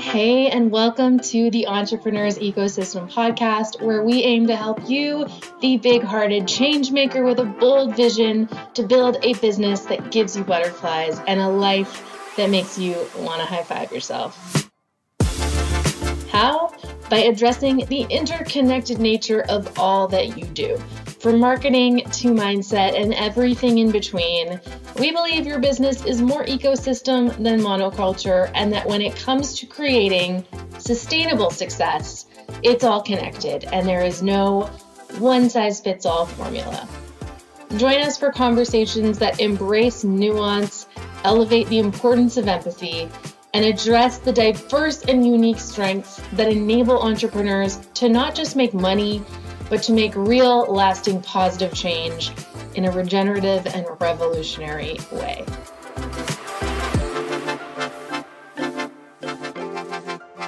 Hey, and welcome to the Entrepreneurs Ecosystem podcast, where we aim to help you, the big hearted change maker with a bold vision, to build a business that gives you butterflies and a life that makes you want to high five yourself. How? By addressing the interconnected nature of all that you do from marketing to mindset and everything in between, we believe your business is more ecosystem than monoculture, and that when it comes to creating sustainable success, it's all connected and there is no one size fits all formula. Join us for conversations that embrace nuance, elevate the importance of empathy, and address the diverse and unique strengths that enable entrepreneurs to not just make money but to make real, lasting, positive change in a regenerative and revolutionary way.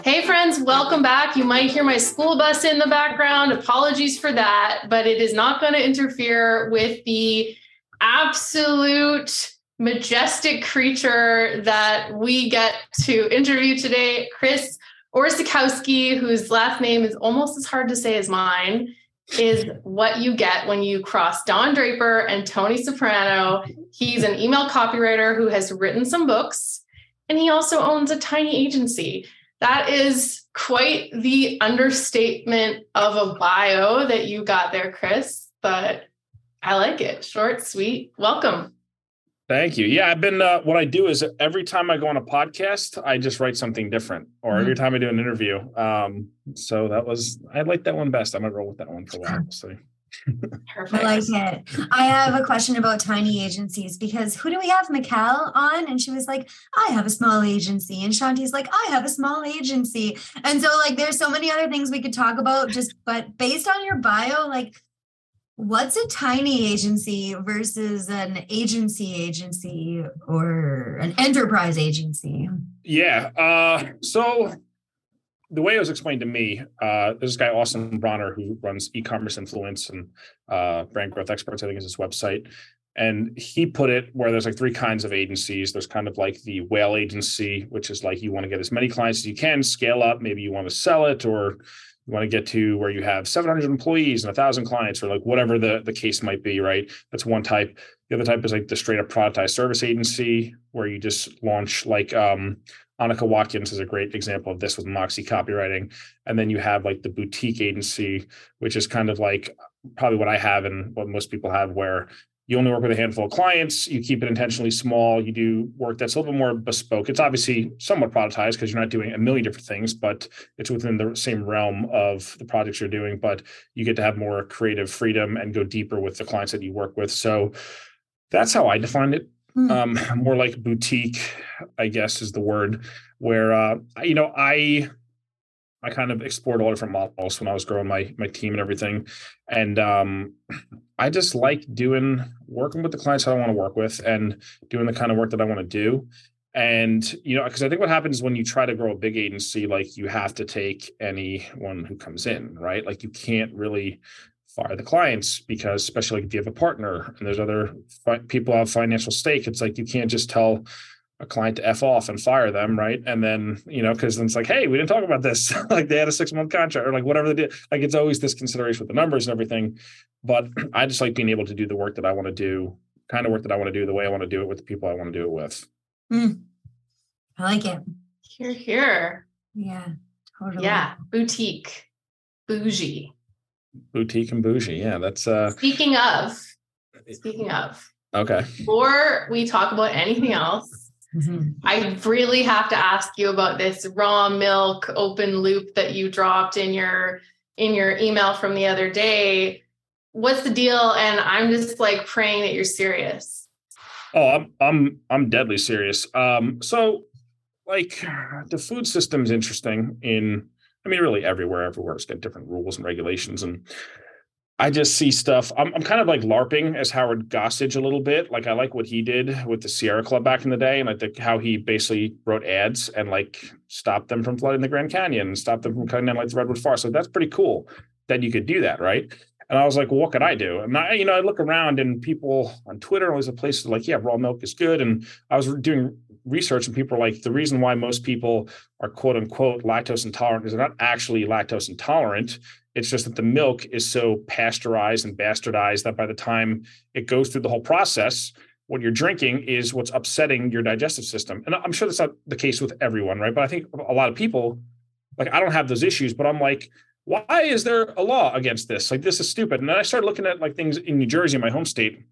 Hey, friends, welcome back. You might hear my school bus in the background. Apologies for that, but it is not going to interfere with the absolute majestic creature that we get to interview today, Chris Orzechowski, whose last name is almost as hard to say as mine is what you get when you cross Don Draper and Tony Soprano. He's an email copywriter who has written some books, and he also owns a tiny agency. That is quite the understatement of a bio that you got there, Chris, but I like it. Short, sweet. Welcome. Thank you. Yeah, I've been. Uh, what I do is every time I go on a podcast, I just write something different, or mm-hmm. every time I do an interview. Um, so that was I like that one best. I might roll with that one for a while. So. Perfect. I like it. I have a question about tiny agencies because who do we have? Mikkel on, and she was like, "I have a small agency," and Chanti's like, "I have a small agency," and so like, there's so many other things we could talk about. Just but based on your bio, like what's a tiny agency versus an agency agency or an enterprise agency? Yeah uh, so the way it was explained to me uh, there's this guy austin Brawner who runs e-commerce influence and uh, brand growth experts i think is his website. And he put it where there's like three kinds of agencies. There's kind of like the whale agency which is like you want to get as many clients as you can scale up maybe you want to sell it or you want to get to where you have 700 employees and 1000 clients or like whatever the, the case might be right that's one type the other type is like the straight up productized service agency where you just launch like um Annika Watkins is a great example of this with Moxie copywriting. And then you have like the boutique agency, which is kind of like probably what I have and what most people have, where you only work with a handful of clients. You keep it intentionally small. You do work that's a little bit more bespoke. It's obviously somewhat productized because you're not doing a million different things but it's within the same realm of the projects you're doing but you get to have more creative freedom and go deeper with the clients that you work with. So that's how i define it. Mm. um, more like boutique i guess is the word where uh, you know i I kind of explored all different models when I was growing my my team and everything, and um, I just like doing working with the clients that I want to work with and doing the kind of work that I want to do. And you know, because I think what happens when you try to grow a big agency, like you have to take anyone who comes in, right? Like you can't really fire the clients because, especially like if you have a partner and there's other fi- people have financial stake, it's like you can't just tell a client to f off and fire them, right? And then you know, because then it's like, hey, we didn't talk about this. like they had a six month contract or like whatever they did. Like it's always this consideration with the numbers and everything. But I just like being able to do the work that I want to do, kind of work that I want to do, the way I want to do it with the people I want to do it with. Mm. I like it. Here, here. Yeah, totally. Yeah, boutique, bougie. Boutique and bougie. Yeah, that's. uh Speaking of, speaking of. Okay. Before we talk about anything else, Mm-hmm. I really have to ask you about this raw milk open loop that you dropped in your in your email from the other day. What's the deal? And I'm just like praying that you're serious. Oh, I'm I'm I'm deadly serious. Um, so like the food system's interesting in I mean really everywhere, everywhere it's got different rules and regulations. And I just see stuff. I'm, I'm kind of like LARPing as Howard Gossage a little bit. Like I like what he did with the Sierra Club back in the day, and I think how he basically wrote ads and like stopped them from flooding the Grand Canyon and stopped them from cutting down like the redwood forest. So that's pretty cool that you could do that, right? And I was like, well, what could I do? And I, you know, I look around and people on Twitter, always a place like, yeah, raw milk is good. And I was doing research and people are like, the reason why most people are quote unquote lactose intolerant is they're not actually lactose intolerant. It's just that the milk is so pasteurized and bastardized that by the time it goes through the whole process, what you're drinking is what's upsetting your digestive system. And I'm sure that's not the case with everyone, right? But I think a lot of people, like, I don't have those issues, but I'm like, why is there a law against this? Like, this is stupid. And then I started looking at like things in New Jersey, my home state,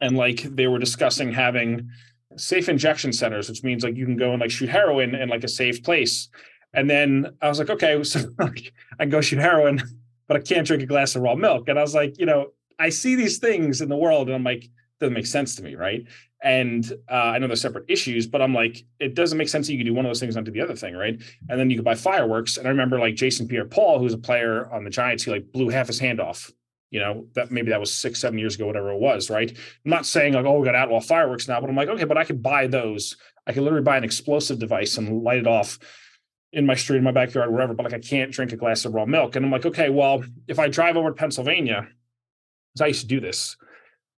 and like they were discussing having safe injection centers, which means like you can go and like shoot heroin in like a safe place. And then I was like, okay, so I can go shoot heroin, but I can't drink a glass of raw milk. And I was like, you know, I see these things in the world, and I'm like, doesn't make sense to me, right? And uh, I know they're separate issues, but I'm like, it doesn't make sense that you can do one of those things onto the other thing, right? And then you could buy fireworks. And I remember like Jason Pierre-Paul, who's a player on the Giants, he like blew half his hand off. You know, that maybe that was six, seven years ago, whatever it was, right? I'm not saying like, oh, we got outlaw fireworks now, but I'm like, okay, but I could buy those. I can literally buy an explosive device and light it off in my street, in my backyard, wherever, but like I can't drink a glass of raw milk. And I'm like, okay, well, if I drive over to Pennsylvania, because I used to do this,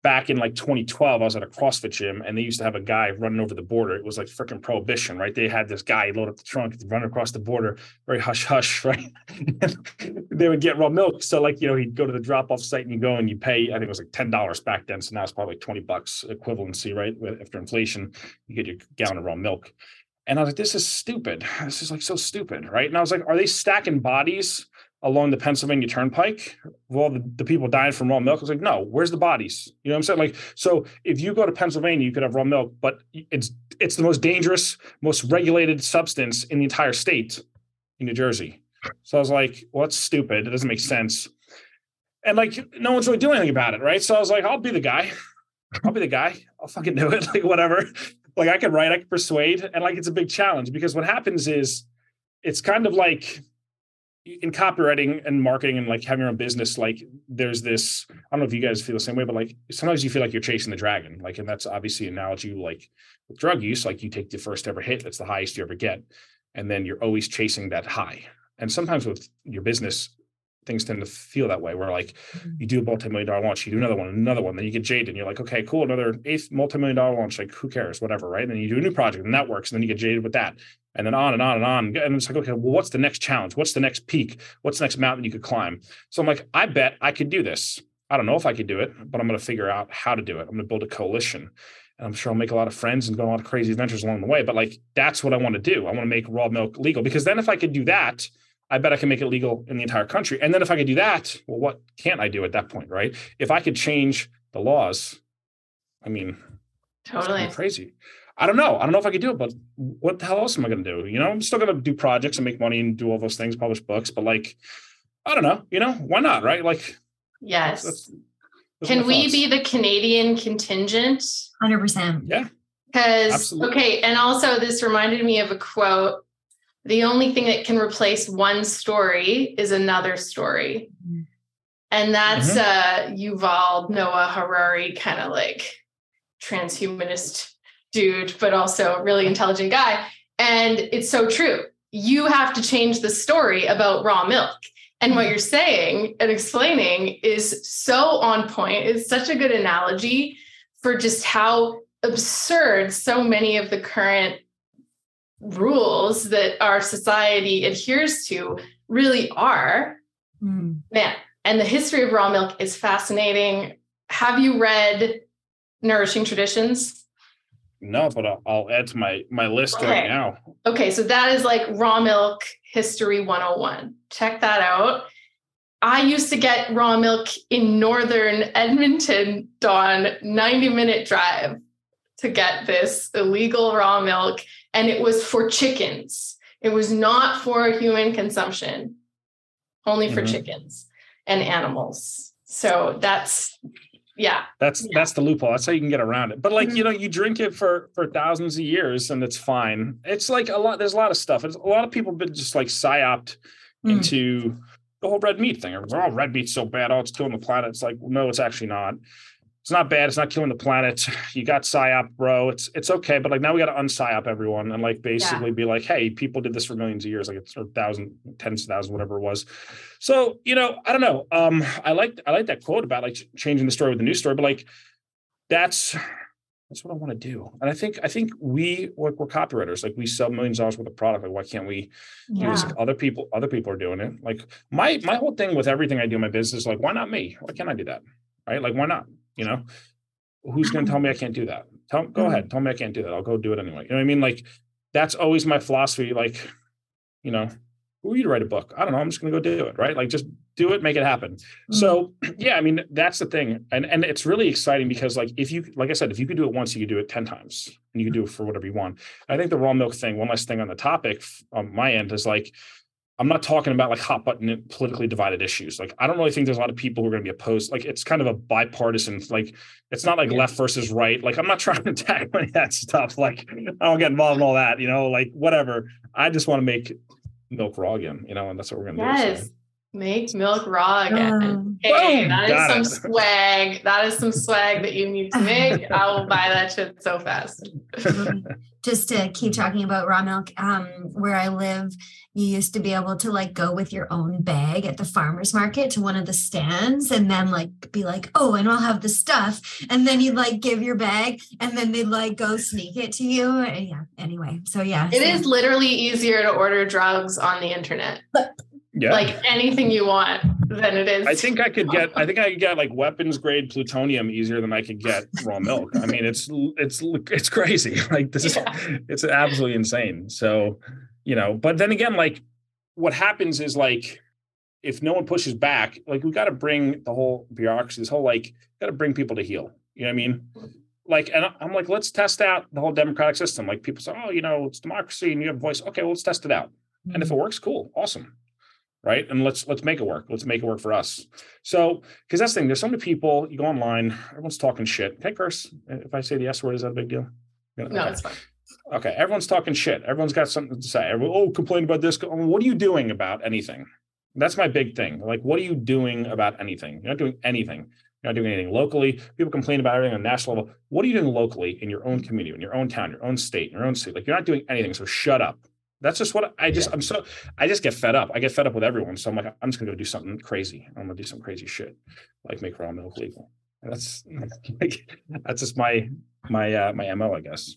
back in like 2012, I was at a CrossFit gym and they used to have a guy running over the border. It was like freaking prohibition, right? They had this guy load up the trunk, run across the border, very hush hush, right? they would get raw milk. So like, you know, he'd go to the drop off site and you go and you pay, I think it was like $10 back then. So now it's probably 20 bucks equivalency, right? After inflation, you get your gallon of raw milk. And I was like, this is stupid. This is like so stupid, right? And I was like, are they stacking bodies along the Pennsylvania Turnpike well, the, the people dying from raw milk. I was like, no, where's the bodies? You know what I'm saying? Like, so if you go to Pennsylvania, you could have raw milk, but it's it's the most dangerous, most regulated substance in the entire state in New Jersey. So I was like, well, that's stupid. It doesn't make sense. And like, no one's really doing anything about it, right? So I was like, I'll be the guy. I'll be the guy. I'll fucking do it. Like, whatever. Like, I can write, I can persuade. And like, it's a big challenge because what happens is it's kind of like in copywriting and marketing and like having your own business, like there's this, I don't know if you guys feel the same way, but like sometimes you feel like you're chasing the dragon. Like, and that's obviously an analogy like with drug use, like you take the first ever hit, that's the highest you ever get. And then you're always chasing that high. And sometimes with your business, things tend to feel that way where like mm-hmm. you do a multi-million dollar launch you do another one another one then you get jaded and you're like okay cool another eighth multi-million dollar launch like who cares whatever right? And then you do a new project and that works and then you get jaded with that and then on and on and on and it's like okay well what's the next challenge? What's the next peak? What's the next mountain you could climb? So i'm like i bet i could do this. I don't know if i could do it but i'm going to figure out how to do it. I'm going to build a coalition and i'm sure i'll make a lot of friends and go on a lot of crazy adventures along the way but like that's what i want to do. I want to make raw milk legal because then if i could do that I bet I can make it legal in the entire country. And then if I could do that, well, what can't I do at that point, right? If I could change the laws, I mean, totally crazy. I don't know. I don't know if I could do it, but what the hell else am I going to do? You know, I'm still going to do projects and make money and do all those things, publish books, but like, I don't know. You know, why not? Right? Like, yes. That's, that's, that's Can we be the Canadian contingent? Hundred percent. Yeah. Because okay, and also this reminded me of a quote the only thing that can replace one story is another story. Mm-hmm. And that's mm-hmm. uh Yuval Noah Harari kind of like transhumanist dude, but also a really intelligent guy. And it's so true. You have to change the story about raw milk. And what mm-hmm. you're saying and explaining is so on point. It's such a good analogy for just how absurd so many of the current rules that our society adheres to really are. Mm. Man, and the history of raw milk is fascinating. Have you read Nourishing Traditions? No, but I'll, I'll add to my my list okay. right now. Okay, so that is like raw milk history 101. Check that out. I used to get raw milk in northern Edmonton, Dawn, 90 minute drive to get this illegal raw milk and it was for chickens. It was not for human consumption, only for mm-hmm. chickens and animals. So that's yeah. That's yeah. that's the loophole. That's how you can get around it. But like, mm-hmm. you know, you drink it for for thousands of years and it's fine. It's like a lot, there's a lot of stuff. It's, a lot of people have been just like psyoped mm-hmm. into the whole red meat thing. Oh, red meat's so bad. Oh, it's killing the planet. It's like, no, it's actually not. It's not bad. It's not killing the planet. You got psyop, bro. It's it's okay, but like now we got to unpsyop everyone and like basically yeah. be like, hey, people did this for millions of years, like it's a thousand, tens of thousands, whatever it was. So you know, I don't know. Um, I like I like that quote about like changing the story with the news story, but like that's that's what I want to do. And I think I think we like we're copywriters. Like we sell millions of dollars worth of product. Like why can't we yeah. do this? Like other people other people are doing it. Like my my whole thing with everything I do in my business is like why not me? Why can't I do that? Right? Like why not? You know, who's going to tell me I can't do that? Tell go ahead. Tell me I can't do that. I'll go do it anyway. You know what I mean? Like that's always my philosophy. Like you know, who are you to write a book? I don't know. I'm just going to go do it. Right? Like just do it, make it happen. Mm-hmm. So yeah, I mean that's the thing, and and it's really exciting because like if you like I said, if you could do it once, you could do it ten times, and you could do it for whatever you want. I think the raw milk thing. One last thing on the topic on my end is like. I'm not talking about like hot button politically divided issues. Like I don't really think there's a lot of people who are going to be opposed. Like it's kind of a bipartisan. Like it's not like yeah. left versus right. Like I'm not trying to tackle any of that stuff. Like I don't get involved in all that. You know, like whatever. I just want to make milk raw again. You know, and that's what we're going to yes. do. So. Make milk raw again. Um, hey, that is some it. swag. That is some swag that you need to make. I will buy that shit so fast. Just to keep talking about raw milk, um, where I live, you used to be able to like go with your own bag at the farmer's market to one of the stands and then like be like, oh, and I'll have the stuff. And then you'd like give your bag and then they'd like go sneak it to you. And yeah, anyway. So yeah. It so. is literally easier to order drugs on the internet. But yeah. like anything you want than it is. I think I could get I think I could get like weapons grade plutonium easier than I could get raw milk. I mean it's it's it's crazy. Like this yeah. is it's absolutely insane. So, you know, but then again like what happens is like if no one pushes back, like we got to bring the whole bureaucracy, this whole like got to bring people to heal. You know what I mean? Like, and I'm like, let's test out the whole democratic system. Like people say, oh, you know, it's democracy and you have a voice. Okay, well, let's test it out. Mm-hmm. And if it works, cool, awesome right and let's let's make it work let's make it work for us so because that's the thing there's so many people you go online everyone's talking shit can I curse if i say the s word is that a big deal no okay. it's fine okay everyone's talking shit everyone's got something to say Everyone, oh complain about this um, what are you doing about anything that's my big thing like what are you doing about anything you're not doing anything you're not doing anything locally. People complain about everything on national level. What are you doing locally in your own community, in your own town, your own state, in your own city? Like you're not doing anything. So shut up. That's just what I just, yeah. I'm so, I just get fed up. I get fed up with everyone. So I'm like, I'm just gonna go do something crazy. I'm gonna do some crazy shit, like make raw milk legal. That's like, that's just my, my, uh, my MO, I guess.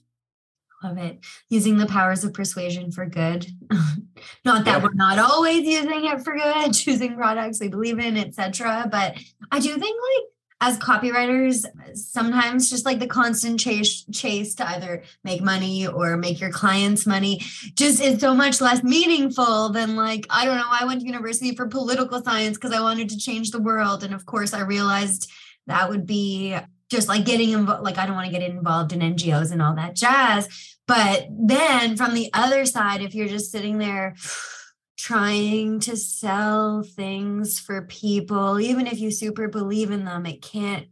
Love it. Using the powers of persuasion for good. not that yeah. we're not always using it for good, choosing products we believe in, etc. But I do think like as copywriters, sometimes just like the constant chase chase to either make money or make your clients money just is so much less meaningful than like, I don't know, I went to university for political science because I wanted to change the world. And of course I realized that would be just like getting involved, like I don't want to get involved in NGOs and all that jazz. But then from the other side, if you're just sitting there trying to sell things for people, even if you super believe in them, it can't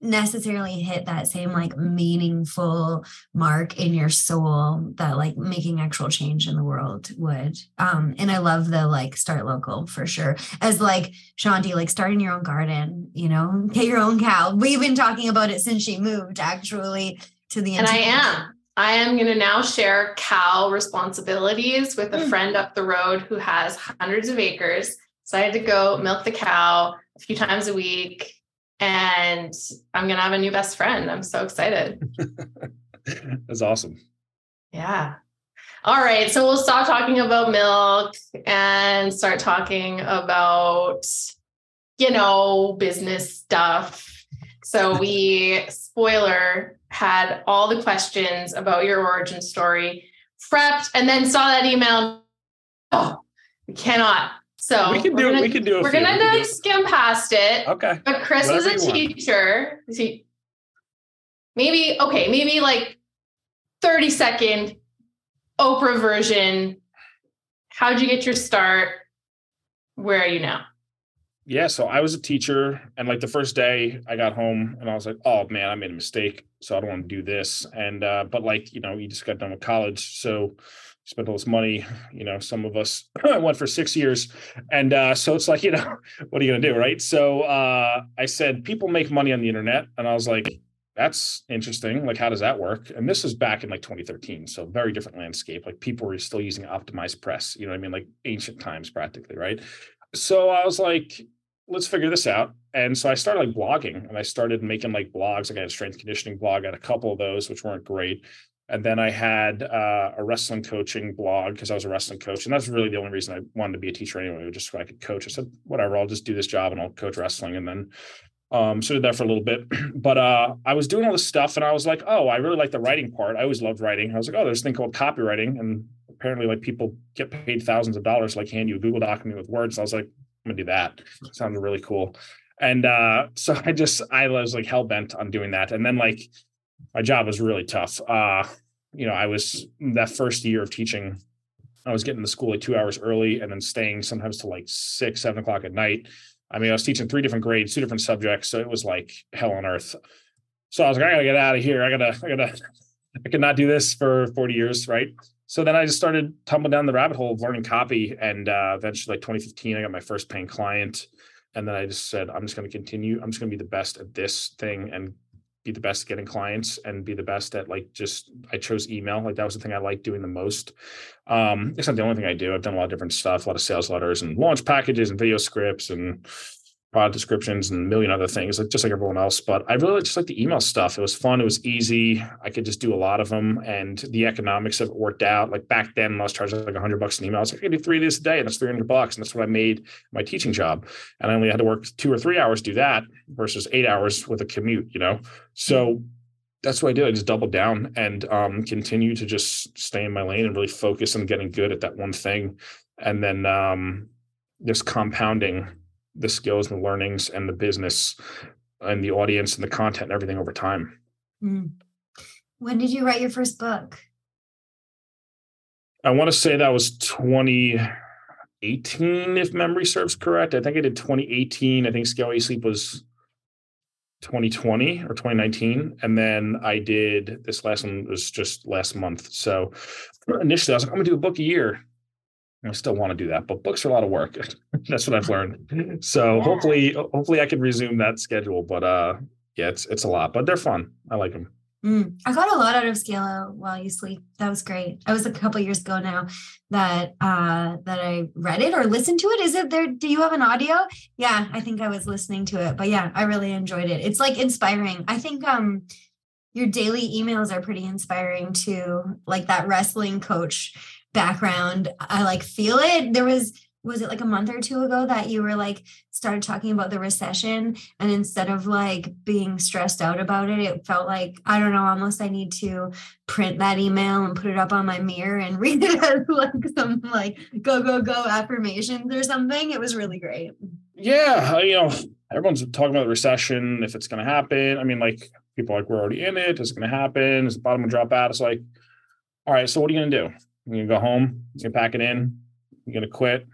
necessarily hit that same like meaningful mark in your soul that like making actual change in the world would. Um and i love the like start local for sure. As like Chanti like starting your own garden you know get your own cow. We've been talking about it since she moved actually to the and i am I am going to now share cow responsibilities with a mm. friend up the road who has hundreds of acres. So I had to go milk the cow a few times a week, and I'm going to have a new best friend. I'm so excited. That's awesome. Yeah. All right. So we'll stop talking about milk and start talking about, you know, business stuff. So we, spoiler, had all the questions about your origin story prepped and then saw that email. Oh, we cannot. So we can do gonna, we can do it. We're few. gonna like skim past it. Okay. But Chris Whatever was a teacher. See, maybe okay, maybe like 30 second Oprah version. How'd you get your start? Where are you now? Yeah, so I was a teacher, and like the first day I got home, and I was like, "Oh man, I made a mistake, so I don't want to do this." And uh, but like you know, you just got done with college, so spent all this money. You know, some of us went for six years. And uh, so it's like, you know, what are you to do? Right. So uh, I said, people make money on the internet. And I was like, that's interesting. Like, how does that work? And this was back in like 2013. So very different landscape. Like people were still using OptimizePress, you know what I mean? Like ancient times practically. Right. So I was like, let's figure this out. And so I started like blogging and I started making like blogs. Like I had a strength conditioning blog, I had a couple of those, which weren't great. And then I had uh, a wrestling coaching blog because I was a wrestling coach. And that's really the only reason I wanted to be a teacher anyway, just so I could coach. I said, whatever, I'll just do this job and I'll coach wrestling. And then um, so did that for a little bit. But uh, I was doing all this stuff and I was like, oh, I really like the writing part. I always loved writing. I was like, oh, there's a thing called copywriting. And apparently like people get paid thousands of dollars, like hand you a Google document with words. So I was like, gonna do that. Sounded really cool. And uh, so I just I was like hell bent on doing that. And then like my job was really tough. Uh, you know, I was that first year of teaching, I was getting to school like two hours early and then staying sometimes till like six, seven o'clock at night. I mean, I was teaching three different grades, two different subjects. So it was like hell on earth. So I was like, I gotta get out of here. I gotta, I gotta, I could not do this for 40 years, right? So then I just started tumbling down the rabbit hole of learning copy. And uh, eventually, like 2015, I got my first paying client. And then I just said, I'm just going to continue. I'm just going to be the best at this thing and be the best at getting clients and be the best at like just I chose email. Like that was the thing I liked doing the most. Um, it's not the only thing I do. I've done a lot of different stuff, a lot of sales letters and launch packages and video scripts and product descriptions and a million other things, like just like everyone else. But I really just like the email stuff. It was fun. It was easy. I could just do a lot of them, and the economics of it worked out. Like back then, I was charging like hundred bucks an email. I was like, I can do three of these a day, and that's three hundred bucks, and that's what I made my teaching job. And I only had to work two or three hours to do that versus eight hours with a commute. You know, so. That's what I did. I just doubled down and um, continue to just stay in my lane and really focus on getting good at that one thing. And then um, just compounding the skills and the learnings and the business and the audience and the content and everything over time. Mm. When did you write your first book? I want to say that was 2018, if memory serves correct. I think I did 2018. I think Scale Sleep was 2020 or 2019. And then I did this last one was just last month. So initially I was like, I'm gonna do a book a year. I still want to do that, but books are a lot of work. That's what I've learned. So yeah. hopefully, hopefully I can resume that schedule. But uh, yeah, it's it's a lot, but they're fun. I like them. Mm, I got a lot out of Scale While You Sleep. That was great. I was a couple years ago now that uh that I read it or listened to it. Is it there? Do you have an audio? Yeah, I think I was listening to it. But yeah, I really enjoyed it. It's like inspiring. I think um your daily emails are pretty inspiring too. Like that wrestling coach background i like feel it. There was was it like a month or two ago that you were like started talking about the recession and instead of like being stressed out about it it felt like i don't know almost i need to print that email and put it up on my mirror and read it as like some like go go go affirmations or something. It was really great. Yeah you know everyone's talking about the recession if it's going to happen. I mean like people like we're already in it. Is it going to happen? Is the bottom going to drop out it's like all right so what are you going to do you're gonna go home, you're gonna pack it in, you're gonna quit.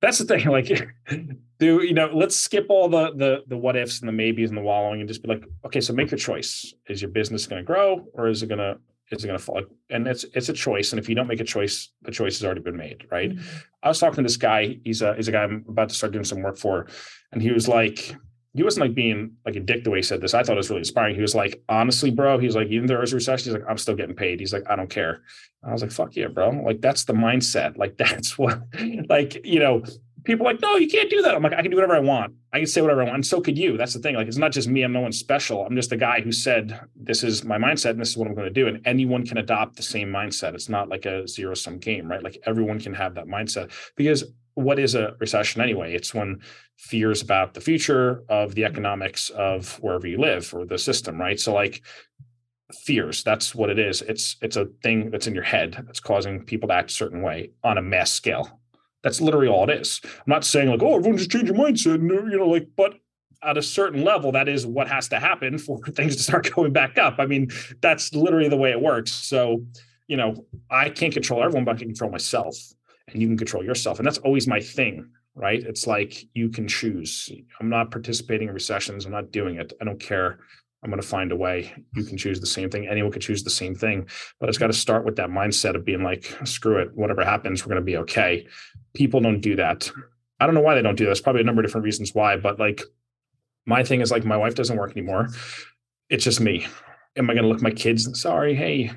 That's the thing. Like, do you know? Let's skip all the the the what ifs and the maybes and the wallowing, and just be like, okay, so make your choice. Is your business gonna grow or is it gonna is it gonna fall? And it's it's a choice. And if you don't make a choice, the choice has already been made, right? Mm-hmm. I was talking to this guy. He's a he's a guy I'm about to start doing some work for, and he was like, he wasn't like being like a dick the way he said this. I thought it was really inspiring. He was like, honestly, bro, he's like, even though there's a recession, he's like, I'm still getting paid. He's like, I don't care. I was like, fuck yeah, bro. Like, that's the mindset. Like, that's what, like, you know, people like, no, you can't do that. I'm like, I can do whatever I want. I can say whatever I want. And so could you. That's the thing. Like, it's not just me. I'm no one special. I'm just the guy who said, this is my mindset and this is what I'm going to do. And anyone can adopt the same mindset. It's not like a zero sum game, right? Like, everyone can have that mindset because what is a recession anyway? It's when fears about the future of the mm-hmm. economics of wherever you live or the system, right? So like fears, that's what it is. It's it's a thing that's in your head that's causing people to act a certain way on a mass scale. That's literally all it is. I'm not saying like, oh, everyone just change your mindset, and, you know, like, but at a certain level, that is what has to happen for things to start going back up. I mean, that's literally the way it works. So, you know, I can't control everyone, but I can control myself and you can control yourself. And that's always my thing, right? It's like you can choose. I'm not participating in recessions. I'm not doing it. I don't care. I'm going to find a way. You can choose the same thing. Anyone can choose the same thing, but it's got to start with that mindset of being like, screw it, whatever happens, we're going to be okay. People don't do that. I don't know why they don't do that. this. Probably a number of different reasons why, but like my thing is like my wife doesn't work anymore. It's just me. Am I going to look my kids? Sorry, hey,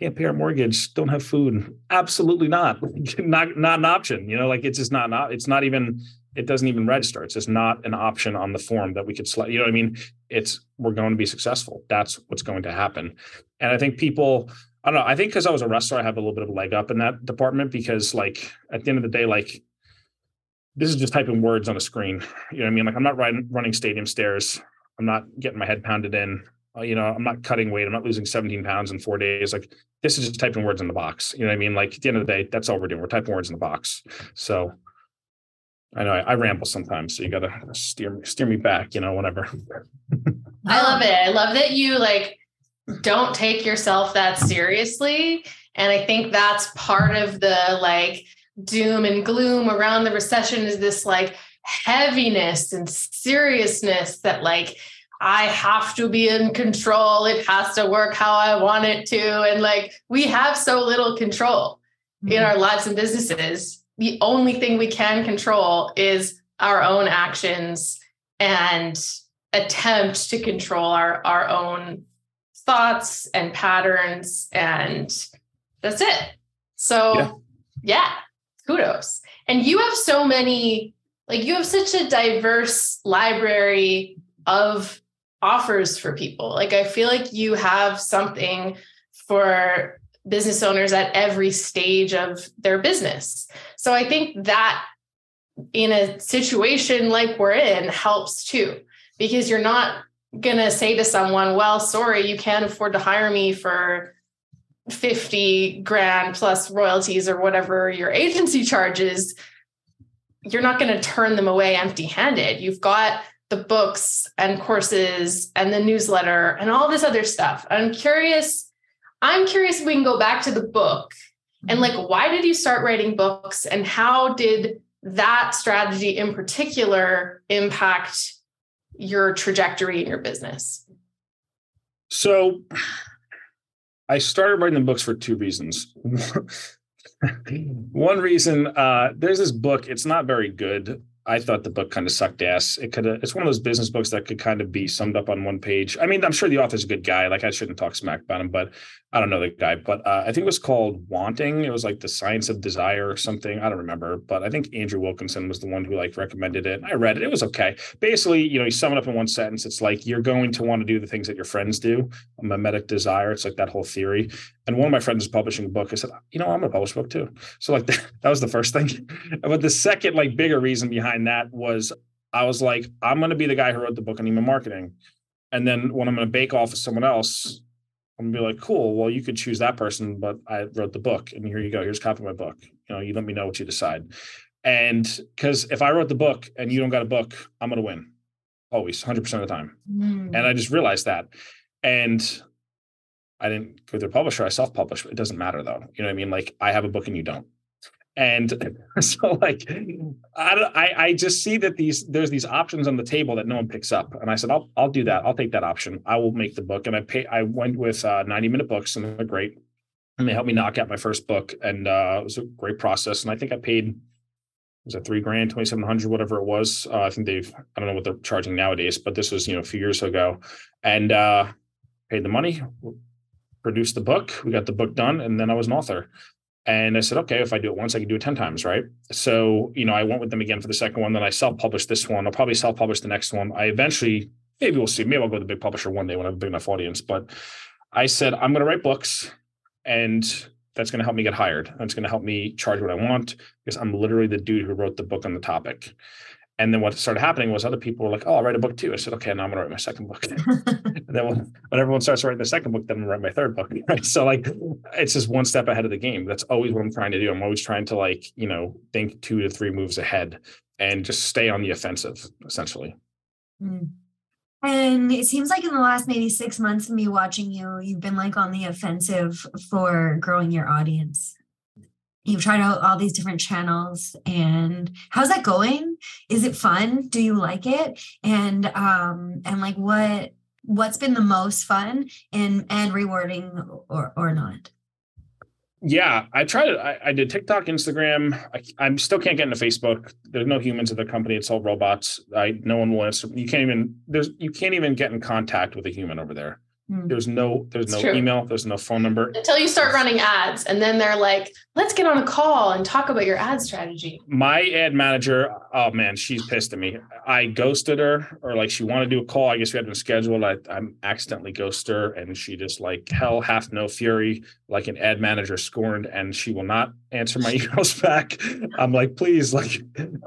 can't pay our mortgage, don't have food. Absolutely not. not not an option. You know, like it's just not not it's not even it doesn't even register. It's just not an option on the form that we could select. You know what I mean? It's we're going to be successful. That's what's going to happen. And I think people, I don't know, I think because I was a wrestler, I have a little bit of a leg up in that department because like at the end of the day, like this is just typing words on a screen. You know what I mean? Like I'm not riding, running stadium stairs. I'm not getting my head pounded in. Uh, you know, I'm not cutting weight. I'm not losing 17 pounds in four days. Like this is just typing words in the box. You know what I mean? Like at the end of the day, that's all we're doing. We're typing words in the box. So I know I, I ramble sometimes, so you got to steer steer me back. You know, whatever. I love it. I love that you like don't take yourself that seriously, and I think that's part of the like doom and gloom around the recession is this like heaviness and seriousness that like I have to be in control. It has to work how I want it to. And like we have so little control mm-hmm. in our lives and businesses the only thing we can control is our own actions and attempt to control our, our own thoughts and patterns. And that's it. So, yeah. yeah, kudos. And you have so many, like, you have such a diverse library of offers for people. Like, I feel like you have something for business owners at every stage of their business. So I think that in a situation like we're in helps too, because you're not going to say to someone, well, sorry, you can't afford to hire me for 50 grand plus royalties or whatever your agency charges. You're not going to turn them away empty handed. You've got the books and courses and the newsletter and all this other stuff. I'm curious I'm curious if we can go back to the book and like why did you start writing books and how did that strategy in particular impact your trajectory in your business? So I started writing the books for two reasons. One reason, uh, there's this book, it's not very good. I thought the book kind of sucked ass. It could it's one of those business books that could kind of be summed up on one page. I mean, I'm sure the author's a good guy. Like I shouldn't talk smack about him, but I don't know the guy. But uh, I think it was called Wanting. It was like the science of desire or something. I don't remember, but I think Andrew Wilkinson was the one who like recommended it. I read it. It was okay. Basically, you know, you sum it up in one sentence. It's like you're going to want to do the things that your friends do. A mimetic desire. It's like that whole theory. And one of my friends is publishing a book. I said, you know, I'm gonna publish a book too. So like that, that was the first thing. but the second like bigger reason behind that was I was like, I'm gonna be the guy who wrote the book on email marketing. And then when I'm gonna bake off of someone else, I'm gonna be like, cool. Well, you could choose that person, but I wrote the book, and here you go. Here's a copy of my book. You know, you let me know what you decide. And because if I wrote the book and you don't got a book, I'm gonna win, always, 100 percent of the time. Mm. And I just realized that. And I didn't go to a publisher. I self-published. It doesn't matter though. You know what I mean? Like I have a book and you don't. And so like I, I just see that these there's these options on the table that no one picks up. And I said, I'll I'll do that. I'll take that option. I will make the book. And I pay I went with uh, 90 minute books and they're great. And they helped me knock out my first book. And uh, it was a great process. And I think I paid was it three grand, 2,700, whatever it was. Uh, I think they've, I don't know what they're charging nowadays, but this was, you know, a few years ago and uh, paid the money, produced the book. We got the book done, and then I was an author. And I said, okay, if I do it once, I can do it 10 times, right? So, you know, I went with them again for the second one. Then I self published this one. I'll probably self publish the next one. I eventually, maybe we'll see. Maybe I'll go to the big publisher one day when I have a big enough audience. But I said, I'm going to write books and that's going to help me get hired. That's going to help me charge what I want because I'm literally the dude who wrote the book on the topic. And then what started happening was other people were like, "Oh, I'll write a book too." I said, "Okay, now I'm gonna write my second book." and then when, when, everyone starts writing the second book, then I'm gonna write my third book. Right? So like, it's just one step ahead of the game. That's always what I'm trying to do. I'm always trying to like, you know, think two to three moves ahead and just stay on the offensive, essentially. Mm. And it seems like in the last maybe six months of me watching you, you've been like on the offensive for growing your audience you've tried out all these different channels and how's that going is it fun do you like it and um and like what what's been the most fun and and rewarding or or not? Yeah, I tried it. I, I did TikTok, Instagram. I, I still can't get into Facebook. There's no humans at the company. It's all robots. I no one will answer. You can't even there's you can't even get in contact with a human over there. Mm. There's no there's it's no true. email, there's no phone number. Until you start running ads and then they're like, "Let's get on a call and talk about your ad strategy." My ad manager, oh man, she's pissed at me. I ghosted her or like she wanted to do a call. I guess we had been scheduled. I I accidentally ghosted her and she just like hell hath no fury like an ad manager scorned and she will not answer my emails back. I'm like, "Please like,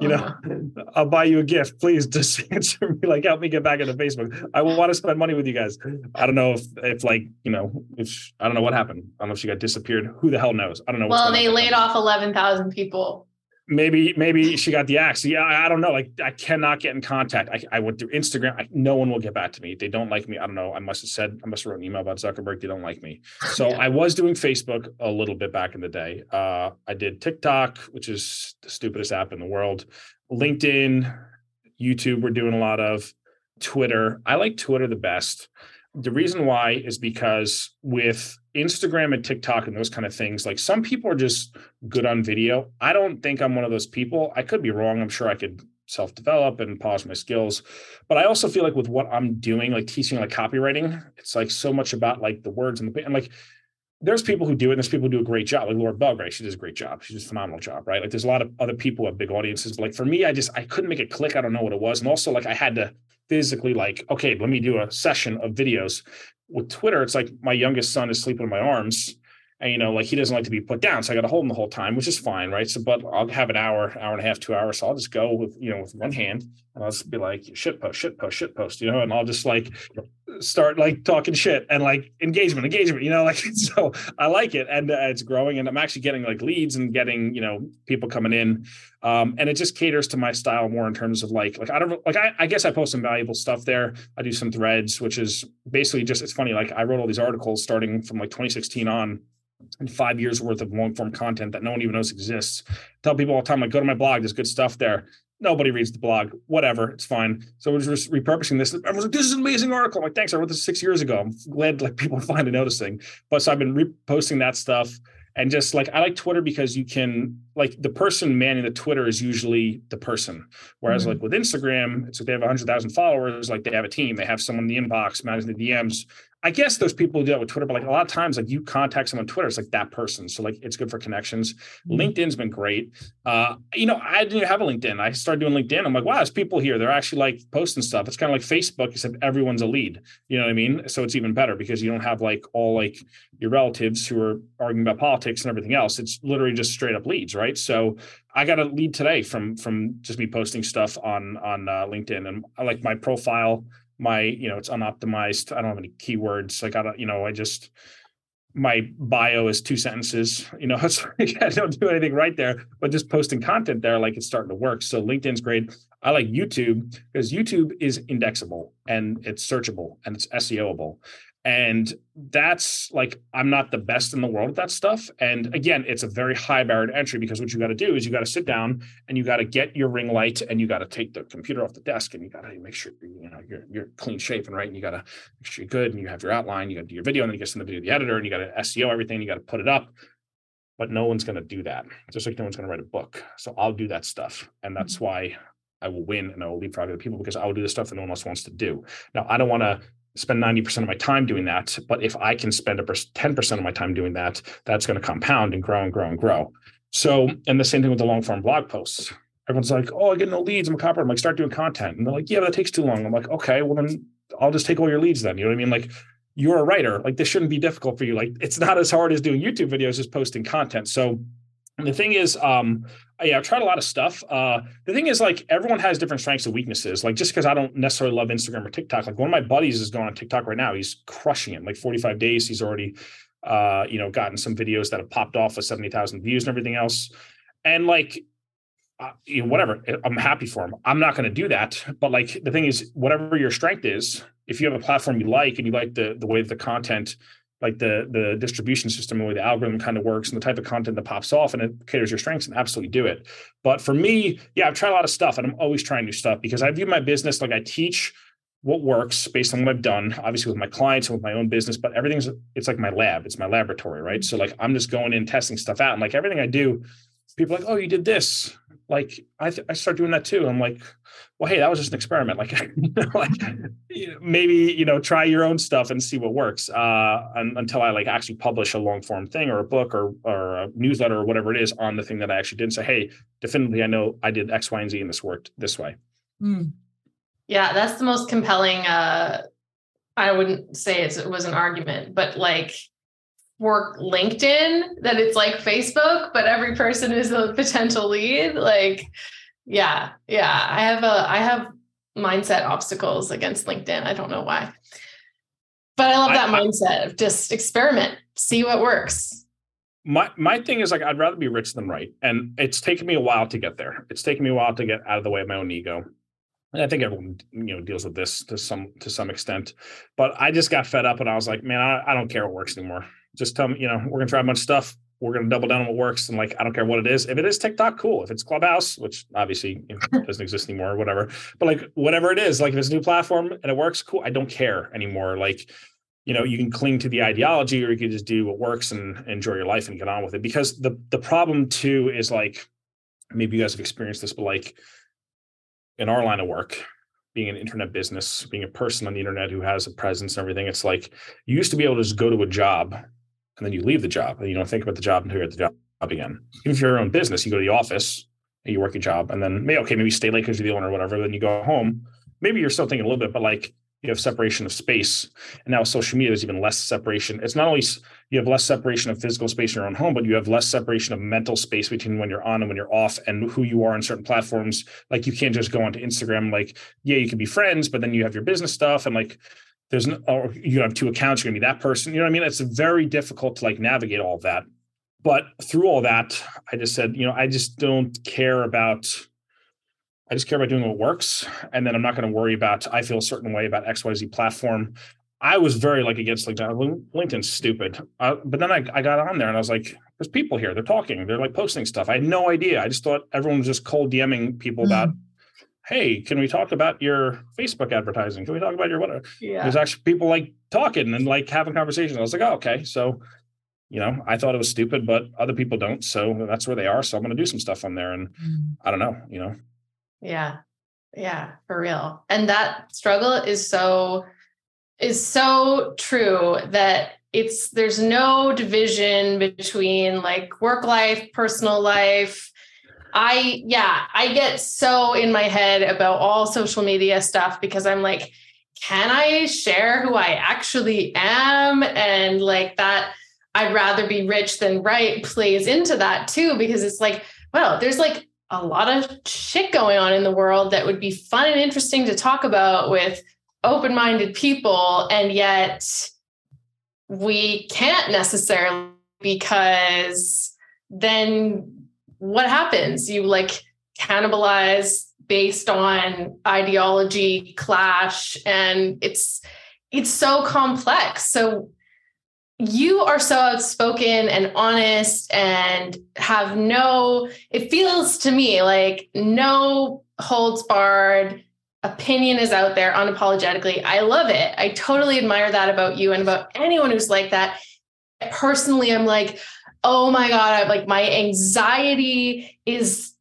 you know, uh-huh. I'll buy you a gift. Please just answer me like help me get back into Facebook. I want to spend money with you guys." I don't know if if like you know if I don't know what happened. I don't know if she got disappeared. Who the hell knows? I don't know. Well, they laid off eleven thousand people. Maybe maybe she got the axe. Yeah, I, don't know. Like I cannot get in contact. I, I went through Instagram. I, no one will get back to me. They don't like me. I don't know. I must have said I must have wrote an email about Zuckerberg. They don't like me. So yeah. I was doing Facebook a little bit back in the day. Uh, I did TikTok, which is the stupidest app in the world. LinkedIn, YouTube. We're doing a lot of Twitter. I like Twitter the best the reason why is because with Instagram and TikTok and those kind of things, like some people are just good on video. I don't think I'm one of those people. I could be wrong. I'm sure I could self develop and polish my skills. But I also feel like with what I'm doing, like teaching like copywriting, it's like so much about like the words and the and like there's people who do it and there's people who do a great job like Laura Belgray she does a great job she does a phenomenal job right like there's a lot of other people who have big audiences but like for me I just I couldn't make it click I don't know what it was and also like I had to physically like, okay, let me do a session of videos. With Twitter, it's like my youngest son is sleeping in my arms. And you know, like he doesn't like to be put down. So I got to hold him the whole time, which is fine, right? So, but I'll have an hour, hour and a half, two hours. So I'll just go with, you know, with one hand and I'll just be like, shit post, shit post, shit post, you know, and I'll just like start like talking shit and like engagement, engagement, you know, like so I like it and uh, it's growing and I'm actually getting like leads and getting, you know, people coming in. Um, and it just caters to my style more in terms of like, like I don't like, I, I guess I post some valuable stuff there. I do some threads, which is basically just, it's funny. Like I wrote all these articles starting from like 2016 on and five years worth of long form content that no one even knows exists. Tell people all the time, like, go to my blog, there's good stuff there nobody reads the blog, whatever, it's fine. So we're just repurposing this. Everyone's like, this is an amazing article. I'm like, thanks. I wrote this six years ago. I'm glad like people are finally noticing. But so I've been reposting that stuff. And just like I like Twitter because you can like the person manning the Twitter is usually the person. Whereas mm-hmm. like with Instagram, it's like they have hundred thousand followers, like they have a team, they have someone in the inbox managing the DMs. I guess those people do that with Twitter, but like a lot of times, like you contact someone on Twitter, it's like that person. So like it's good for connections. Mm-hmm. LinkedIn's been great. Uh, you know, I didn't have a LinkedIn. I started doing LinkedIn. I'm like, wow, there's people here. They're actually like posting stuff. It's kind of like Facebook, except everyone's a lead. You know what I mean? So it's even better because you don't have like all like your relatives who are arguing about politics and everything else. It's literally just straight up leads, right? So I got a lead today from from just me posting stuff on on uh, LinkedIn, and I like my profile my you know it's unoptimized. I don't have any keywords. I don't you know i just my bio is two sentences you know it's like i don't do anything right there but just posting content there like it's starting to work. So linkedin's great. I like youtube because youtube is indexable and it's searchable and it's seoable and that's like i'm not the best in the world at that stuff. And again it's a very high barrier to entry because what you got to do is you got to sit down and you got to get your ring light and you got to take the computer off the desk and you got to make sure you know you're, you're clean shaven right and you got to make sure you're good and you have your outline you got to do your video and then you get to the video to the editor and you got to seo everything you got to put it up. But no one's going to do that. Just like no one's going to write a book. So i'll do that stuff. And that's mm-hmm. why I will win and I will leapfrog other people because I will do the stuff that no one else wants to do. Now, I don't want to spend 90% of my time doing that. But if I can spend a 10% of my time doing that, that's going to compound and grow and grow and grow. So, and the same thing with the long form blog posts. Everyone's like, oh, I get no leads. I'm a copywriter. I'm like, start doing content. And they're like, yeah, that takes too long. I'm like, okay, well, then I'll just take all your leads then. You know what I mean? Like, you're a writer. Like, this shouldn't be difficult for you. Like, it's not as hard as doing YouTube videos as posting content. So, the thing is, um, yeah, I've tried a lot of stuff. Uh, the thing is, like, everyone has different strengths and weaknesses. Like, just because I don't necessarily love Instagram or TikTok, like one of my buddies is going on TikTok right now. He's crushing it. Like 45 days, he's already, uh, you know, gotten some videos that have popped off with 70,000 views and everything else. And like, uh, you know, whatever, I'm happy for him. I'm not going to do that. But like, the thing is, whatever your strength is, if you have a platform you like and you like the the way the content like the the distribution system and the way the algorithm kind of works and the type of content that pops off and it caters your strengths and absolutely do it. But for me, yeah, I've tried a lot of stuff and I'm always trying new stuff because I view my business like I teach what works based on what I've done, obviously with my clients and with my own business, but everything's it's like my lab, it's my laboratory, right? Mm-hmm. So like I'm just going in testing stuff out and like everything I do, people like, oh, you did this. Like I th- I start doing that too. I'm like, well, hey, that was just an experiment. Like, like maybe you know, try your own stuff and see what works. Uh, and, until I like actually publish a long form thing or a book or or a newsletter or whatever it is on the thing that I actually did. And say, hey, definitively, I know I did X, Y, and Z, and this worked this way. Mm. Yeah, that's the most compelling. Uh, I wouldn't say it was an argument, but like work LinkedIn that it's like Facebook, but every person is a potential lead. Like, yeah, yeah. I have a I have mindset obstacles against LinkedIn. I don't know why. But I love that I, mindset of just experiment, see what works. My my thing is like I'd rather be rich than right. And it's taken me a while to get there. It's taken me a while to get out of the way of my own ego. And I think everyone you know deals with this to some to some extent. But I just got fed up and I was like, man, I, I don't care what works anymore. Just tell me, you know, we're gonna try a bunch of stuff. We're gonna double down on what works. And like, I don't care what it is. If it is TikTok, cool. If it's Clubhouse, which obviously you know, doesn't exist anymore, or whatever. But like whatever it is, like if it's a new platform and it works, cool. I don't care anymore. Like, you know, you can cling to the ideology or you can just do what works and enjoy your life and get on with it. Because the the problem too is like maybe you guys have experienced this, but like in our line of work, being an internet business, being a person on the internet who has a presence and everything, it's like you used to be able to just go to a job and then you leave the job and you don't think about the job until you're at the job again. Even if you're your own business, you go to the office and you work your job and then maybe okay, maybe stay late because you're the owner or whatever. Then you go home. Maybe you're still thinking a little bit, but like you have separation of space. And now with social media, there's even less separation. It's not only you have less separation of physical space in your own home, but you have less separation of mental space between when you're on and when you're off and who you are on certain platforms. Like you can't just go onto Instagram, like, yeah, you can be friends, but then you have your business stuff and like there's no or you have two accounts, you're gonna be that person. You know what I mean? It's very difficult to like navigate all of that. But through all that, I just said, you know, I just don't care about I just care about doing what works. And then I'm not going to worry about, I feel a certain way about XYZ platform. I was very like against like LinkedIn's stupid. Uh, but then I, I got on there and I was like, there's people here. They're talking. They're like posting stuff. I had no idea. I just thought everyone was just cold DMing people mm. about, hey, can we talk about your Facebook advertising? Can we talk about your whatever? Yeah. There's actually people like talking and like having conversations. I was like, oh, okay. So, you know, I thought it was stupid, but other people don't. So that's where they are. So I'm going to do some stuff on there. And mm. I don't know, you know. Yeah. Yeah, for real. And that struggle is so is so true that it's there's no division between like work life, personal life. I yeah, I get so in my head about all social media stuff because I'm like can I share who I actually am? And like that I'd rather be rich than right plays into that too because it's like well, there's like a lot of shit going on in the world that would be fun and interesting to talk about with open-minded people and yet we can't necessarily because then what happens? You like cannibalize based on ideology clash and it's it's so complex. So you are so outspoken and honest and have no it feels to me like no holds barred opinion is out there unapologetically. I love it. I totally admire that about you and about anyone who's like that. Personally i'm like oh my god i'm like my anxiety is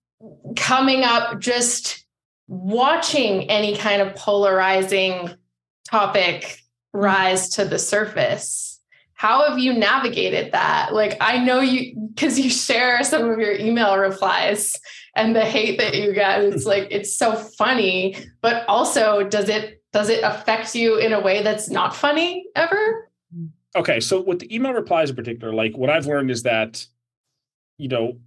coming up just watching any kind of polarizing topic rise to the surface. How have you navigated that? Like i know you because you share some of your email replies and the hate that you get it's like it's so funny but also does it does it affect you in a way that's not funny ever okay so with the email replies in particular like what i've learned is that you know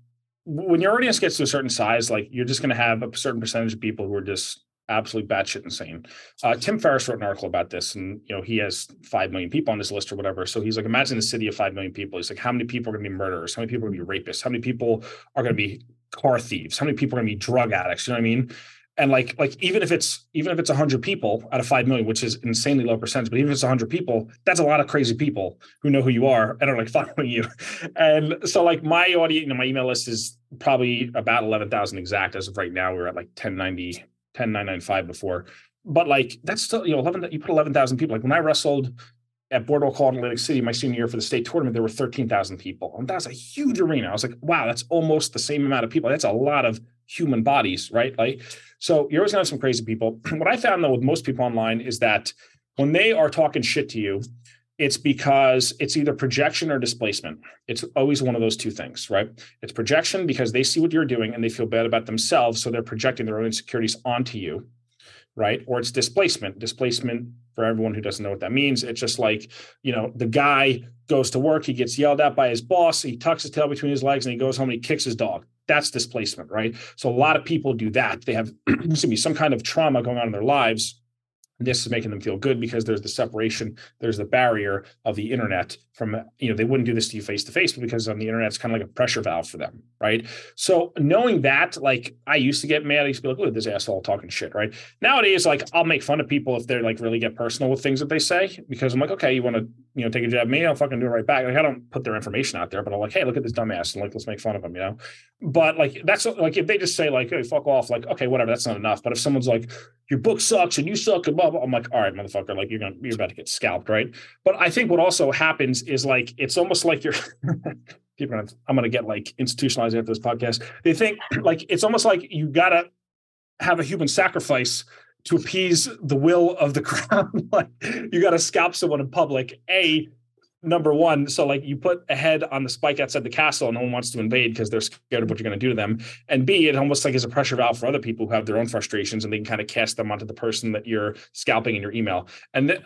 when your audience gets to a certain size like you're just going to have a certain percentage of people who are just absolutely batshit insane. Uh, Tim Ferriss wrote an article about this, and you know he has five million people on his list or whatever. So he's like, imagine a city of five million people. He's like, how many people are going to be murderers? How many people are going to be rapists? How many people are going to be car thieves? How many people are going to be drug addicts? You know what I mean? And like, like even if it's even if it's hundred people out of five million, which is insanely low percentage, but even if it's hundred people, that's a lot of crazy people who know who you are and are like following you. And so, like my audience, you know, my email list is probably about eleven thousand exact as of right now. We're at like ten ninety 10995 before. but like that's still you know eleven. You put eleven thousand people. Like when I wrestled at Boardwalk Hall in Atlantic City my senior year for the state tournament, there were thirteen thousand people, and that's a huge arena. I was like, wow, that's almost the same amount of people. That's a lot of human bodies, right? Like, so you're always gonna have some crazy people. what I found though with most people online is that when they are talking shit to you, it's because it's either projection or displacement. It's always one of those two things, right? It's projection because they see what you're doing and they feel bad about themselves. So they're projecting their own insecurities onto you, right? Or it's displacement. Displacement, for everyone who doesn't know what that means, it's just like, you know, the guy goes to work, he gets yelled at by his boss, he tucks his tail between his legs and he goes home and he kicks his dog. That's displacement, right? So a lot of people do that. They have, excuse me, some kind of trauma going on in their lives this is making them feel good because there's the separation there's the barrier of the internet from you know they wouldn't do this to you face to face but because on the internet it's kind of like a pressure valve for them right so knowing that like i used to get mad i used to be like look at this asshole talking shit right nowadays like i'll make fun of people if they're like really get personal with things that they say because i'm like okay you want to you know take a jab me i'll fucking do it right back. Like i don't put their information out there but i'm like hey look at this dumbass and like let's make fun of him you know? But like that's like if they just say like hey fuck off like okay whatever that's not enough. But if someone's like your book sucks and you suck and blah blah i'm like all right motherfucker like you're gonna you're about to get scalped right? But i think what also happens is like it's almost like you're people are, i'm gonna get like institutionalized after this podcast. They think like it's almost like you gotta have a human sacrifice to appease the will of the crowd like you gotta scalp someone in public. A number one, so like you put a head on the spike outside the castle and no one wants to invade because they're scared of what you're going to do to them. And B, it almost like is a pressure valve for other people who have their own frustrations and they can kind of cast them onto the person that you're scalping in your email. And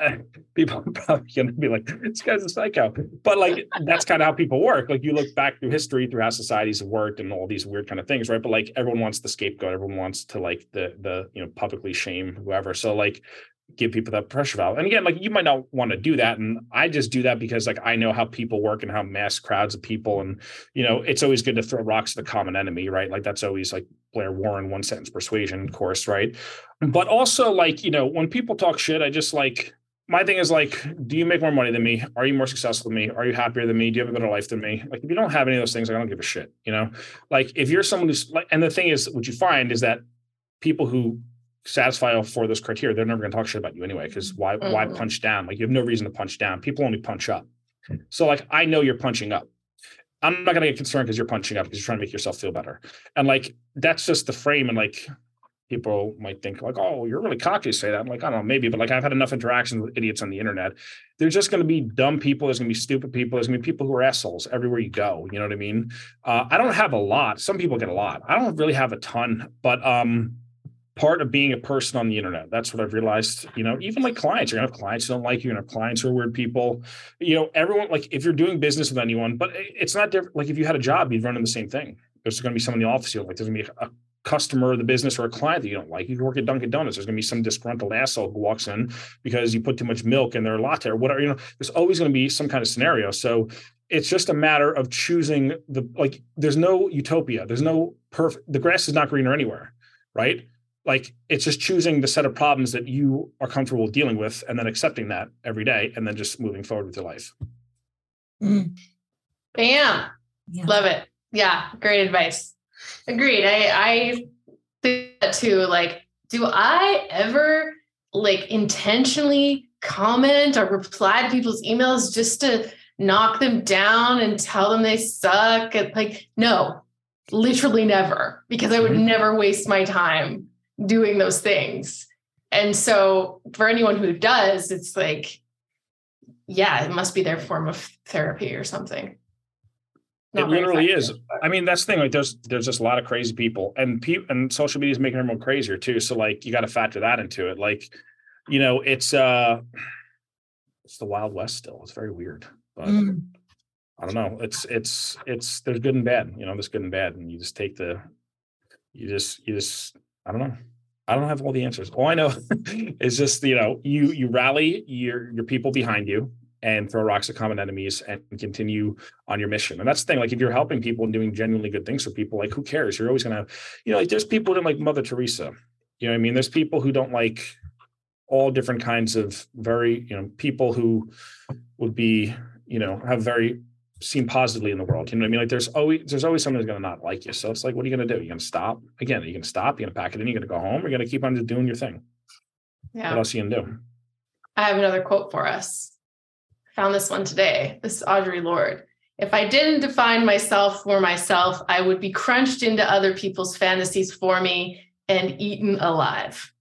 people are probably going to be like, this guy's a psycho. But like, that's kind of how people work. Like you look back through history, through how societies have worked and all these weird kind of things, right? But like everyone wants the scapegoat. Everyone wants to like the, the, you know, publicly shame whoever. So like give people that pressure valve. And again, like you might not want to do that. And I just do that because like I know how people work and how mass crowds of people. And, you know, it's always good to throw rocks at the common enemy, right? Like that's always like Blair Warren one sentence persuasion course, right? Mm-hmm. But also like, you know, when people talk shit, I just like my thing is like, do you make more money than me? Are you more successful than me? Are you happier than me? Do you have a better life than me? Like, if you don't have any of those things, like, I don't give a shit. You know, like if you're someone who's like, and the thing is, what you find is that people who satisfy all four of those criteria, they're never going to talk shit about you anyway. Because why mm-hmm. why punch down? Like you have no reason to punch down. People only punch up. So like I know you're punching up. I'm not going to get concerned because you're punching up because you're trying to make yourself feel better. And like that's just the frame. And like people might think like, oh, you're really cocky to say that. I'm like, I don't know, maybe, but like I've had enough interactions with idiots on the internet. There's just going to be dumb people. There's going to be stupid people. There's going to be people who are assholes everywhere you go. You know what I mean? Uh, I don't have a lot. Some people get a lot. I don't really have a ton, but um, part of being a person on the internet. That's what I've realized. You know, even like clients, you're gonna have clients who don't like you, you're gonna have clients who are weird people. You know, everyone like if you're doing business with anyone, but it's not different. Like if you had a job, you'd run in the same thing. There's gonna be someone in the office you like. There's gonna be a customer of the business or a client that you don't like. You can work at Dunkin' Donuts. There's gonna be some disgruntled asshole who walks in because you put too much milk in their latte or whatever. You know, there's always gonna be some kind of scenario. So it's just a matter of choosing the like there's no utopia. There's no perfect the grass is not greener anywhere, right? Like it's just choosing the set of problems that you are comfortable dealing with and then accepting that every day and then just moving forward with your life. Mm. bam yeah. love it. Yeah great advice. Agreed. I i think that too like do i ever like intentionally comment or reply to people's emails just to knock them down and tell them they suck? And like no. Literally never because i would mm-hmm. never waste my time doing those things. And so for anyone who does, it's like, yeah, it must be their form of therapy or something. Not it literally is. I mean, that's the thing. Like, there's there's just a lot of crazy people, and people and social media is making everyone crazier too. So, like, you got to factor that into it. Like, you know, it's uh, it's the Wild West still. It's very weird, but mm. I don't know. It's it's it's there's good and bad. You know, there's good and bad, and you just take the, you just you just I don't know. I don't have all the answers. All I know is just you know you you rally your your people behind you and throw rocks at common enemies and continue on your mission. And that's the thing. Like if you're helping people and doing genuinely good things for people, like who cares? You're always gonna, you know, like there's people don't like Mother Teresa. You know I mean? There's people who don't like all different kinds of very, you know, people who would be, you know, have very seem positively in the world. You know what I mean? Like there's always there's always someone who's going to not like you. So it's like, what are you going to do? You're going to stop again. You're to stop? You're going to pack it in. You're going to go home. You're going to keep on just doing your thing. Yeah. What else are you gonna do? I have another quote for us. Found this one today. This is Audre Lorde. If I didn't define myself for myself, I would be crunched into other people's fantasies for me and eaten alive.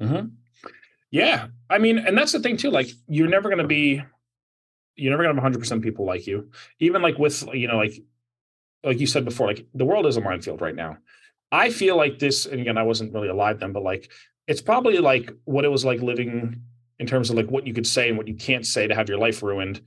Mm-hmm. Yeah. I mean, and that's the thing too. Like, you're never going to be, you're never going to have 100% people like you. Even like with, you know, like, like you said before, like the world is a minefield right now. I feel like this, and again, I wasn't really alive then, but like, it's probably like what it was like living in terms of like what you could say and what you can't say to have your life ruined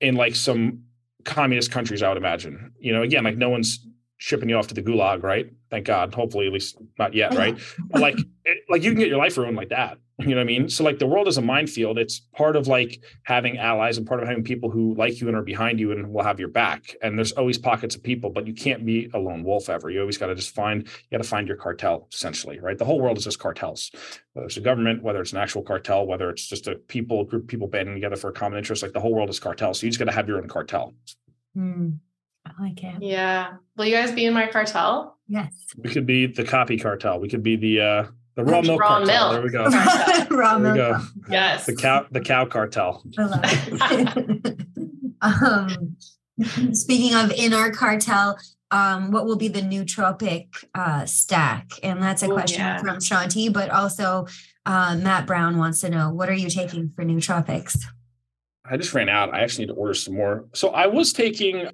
in like some communist countries, I would imagine. You know, again, like no one's shipping you off to the gulag, right? Thank God. Hopefully, at least not yet, right? But like, it, like you can get your life ruined like that. You know what I mean? So like, the world is a minefield. It's part of like having allies and part of having people who like you and are behind you and will have your back. And there's always pockets of people, but you can't be a lone wolf ever. You always got to just find. You got to find your cartel, essentially, right? The whole world is just cartels. Whether it's a government, whether it's an actual cartel, whether it's just a people group, people banding together for a common interest. Like the whole world is cartel. So you just got to have your own cartel. Mm. I like it. Yeah. Will you guys be in my cartel? Yes. We could be the copy cartel. We could be the uh the raw milk raw cartel. Milk. There we go. raw there milk. We go. Yes. The cow the cow cartel. I love it. um speaking of in our cartel, um, what will be the nootropic uh, stack? And that's a Ooh, question yeah. from Chanti, but also uh, Matt Brown wants to know what are you taking for nootropics? I just ran out. I actually need to order some more. So I was taking,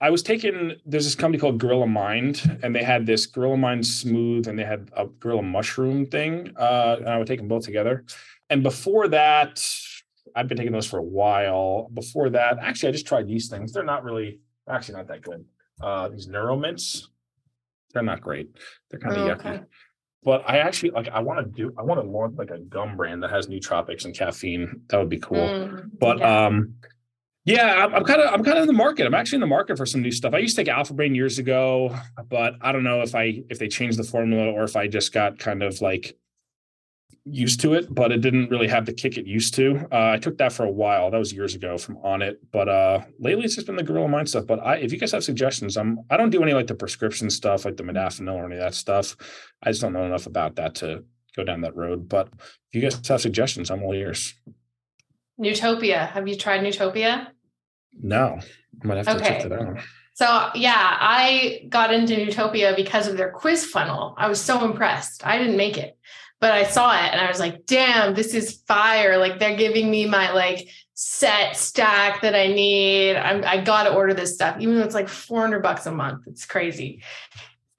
I was taking. There's this company called Gorilla Mind, and they had this Gorilla Mind Smooth, and they had a Gorilla Mushroom thing. Uh, and I would take them both together. And before that, I've been taking those for a while. Before that, actually, I just tried these things. They're not really, actually, not that good. Uh, these Neuromints, they're not great. They're kind of oh, yucky. Okay but I actually like I want to do I want to launch like a gum brand that has nootropics and caffeine. That would be cool. Mm, but yeah. um yeah, I'm kind of I'm kind of in the market. I'm actually in the market for some new stuff. I used to take Alpha Brain years ago, but I don't know if I if they changed the formula or if I just got kind of like used to it, but it didn't really have the kick it used to. Uh, I took that for a while. That was years ago from on it, but uh, lately it's just been the Gorilla Mind stuff. But I, if you guys have suggestions, I'm I don't do any like the prescription stuff, like the modafinil or any of that stuff. I just don't know enough about that to go down that road. But if you guys have suggestions, I'm all ears. Nootopia. Have you tried Nootopia? No, I might have to okay. check it out. So yeah, I got into Nootopia because of their quiz funnel. I was so impressed. I didn't make it but I saw it and I was like, damn, this is fire. Like they're giving me my like set stack that I need. I'm, I got to order this stuff, even though it's like 400 bucks a month. It's crazy.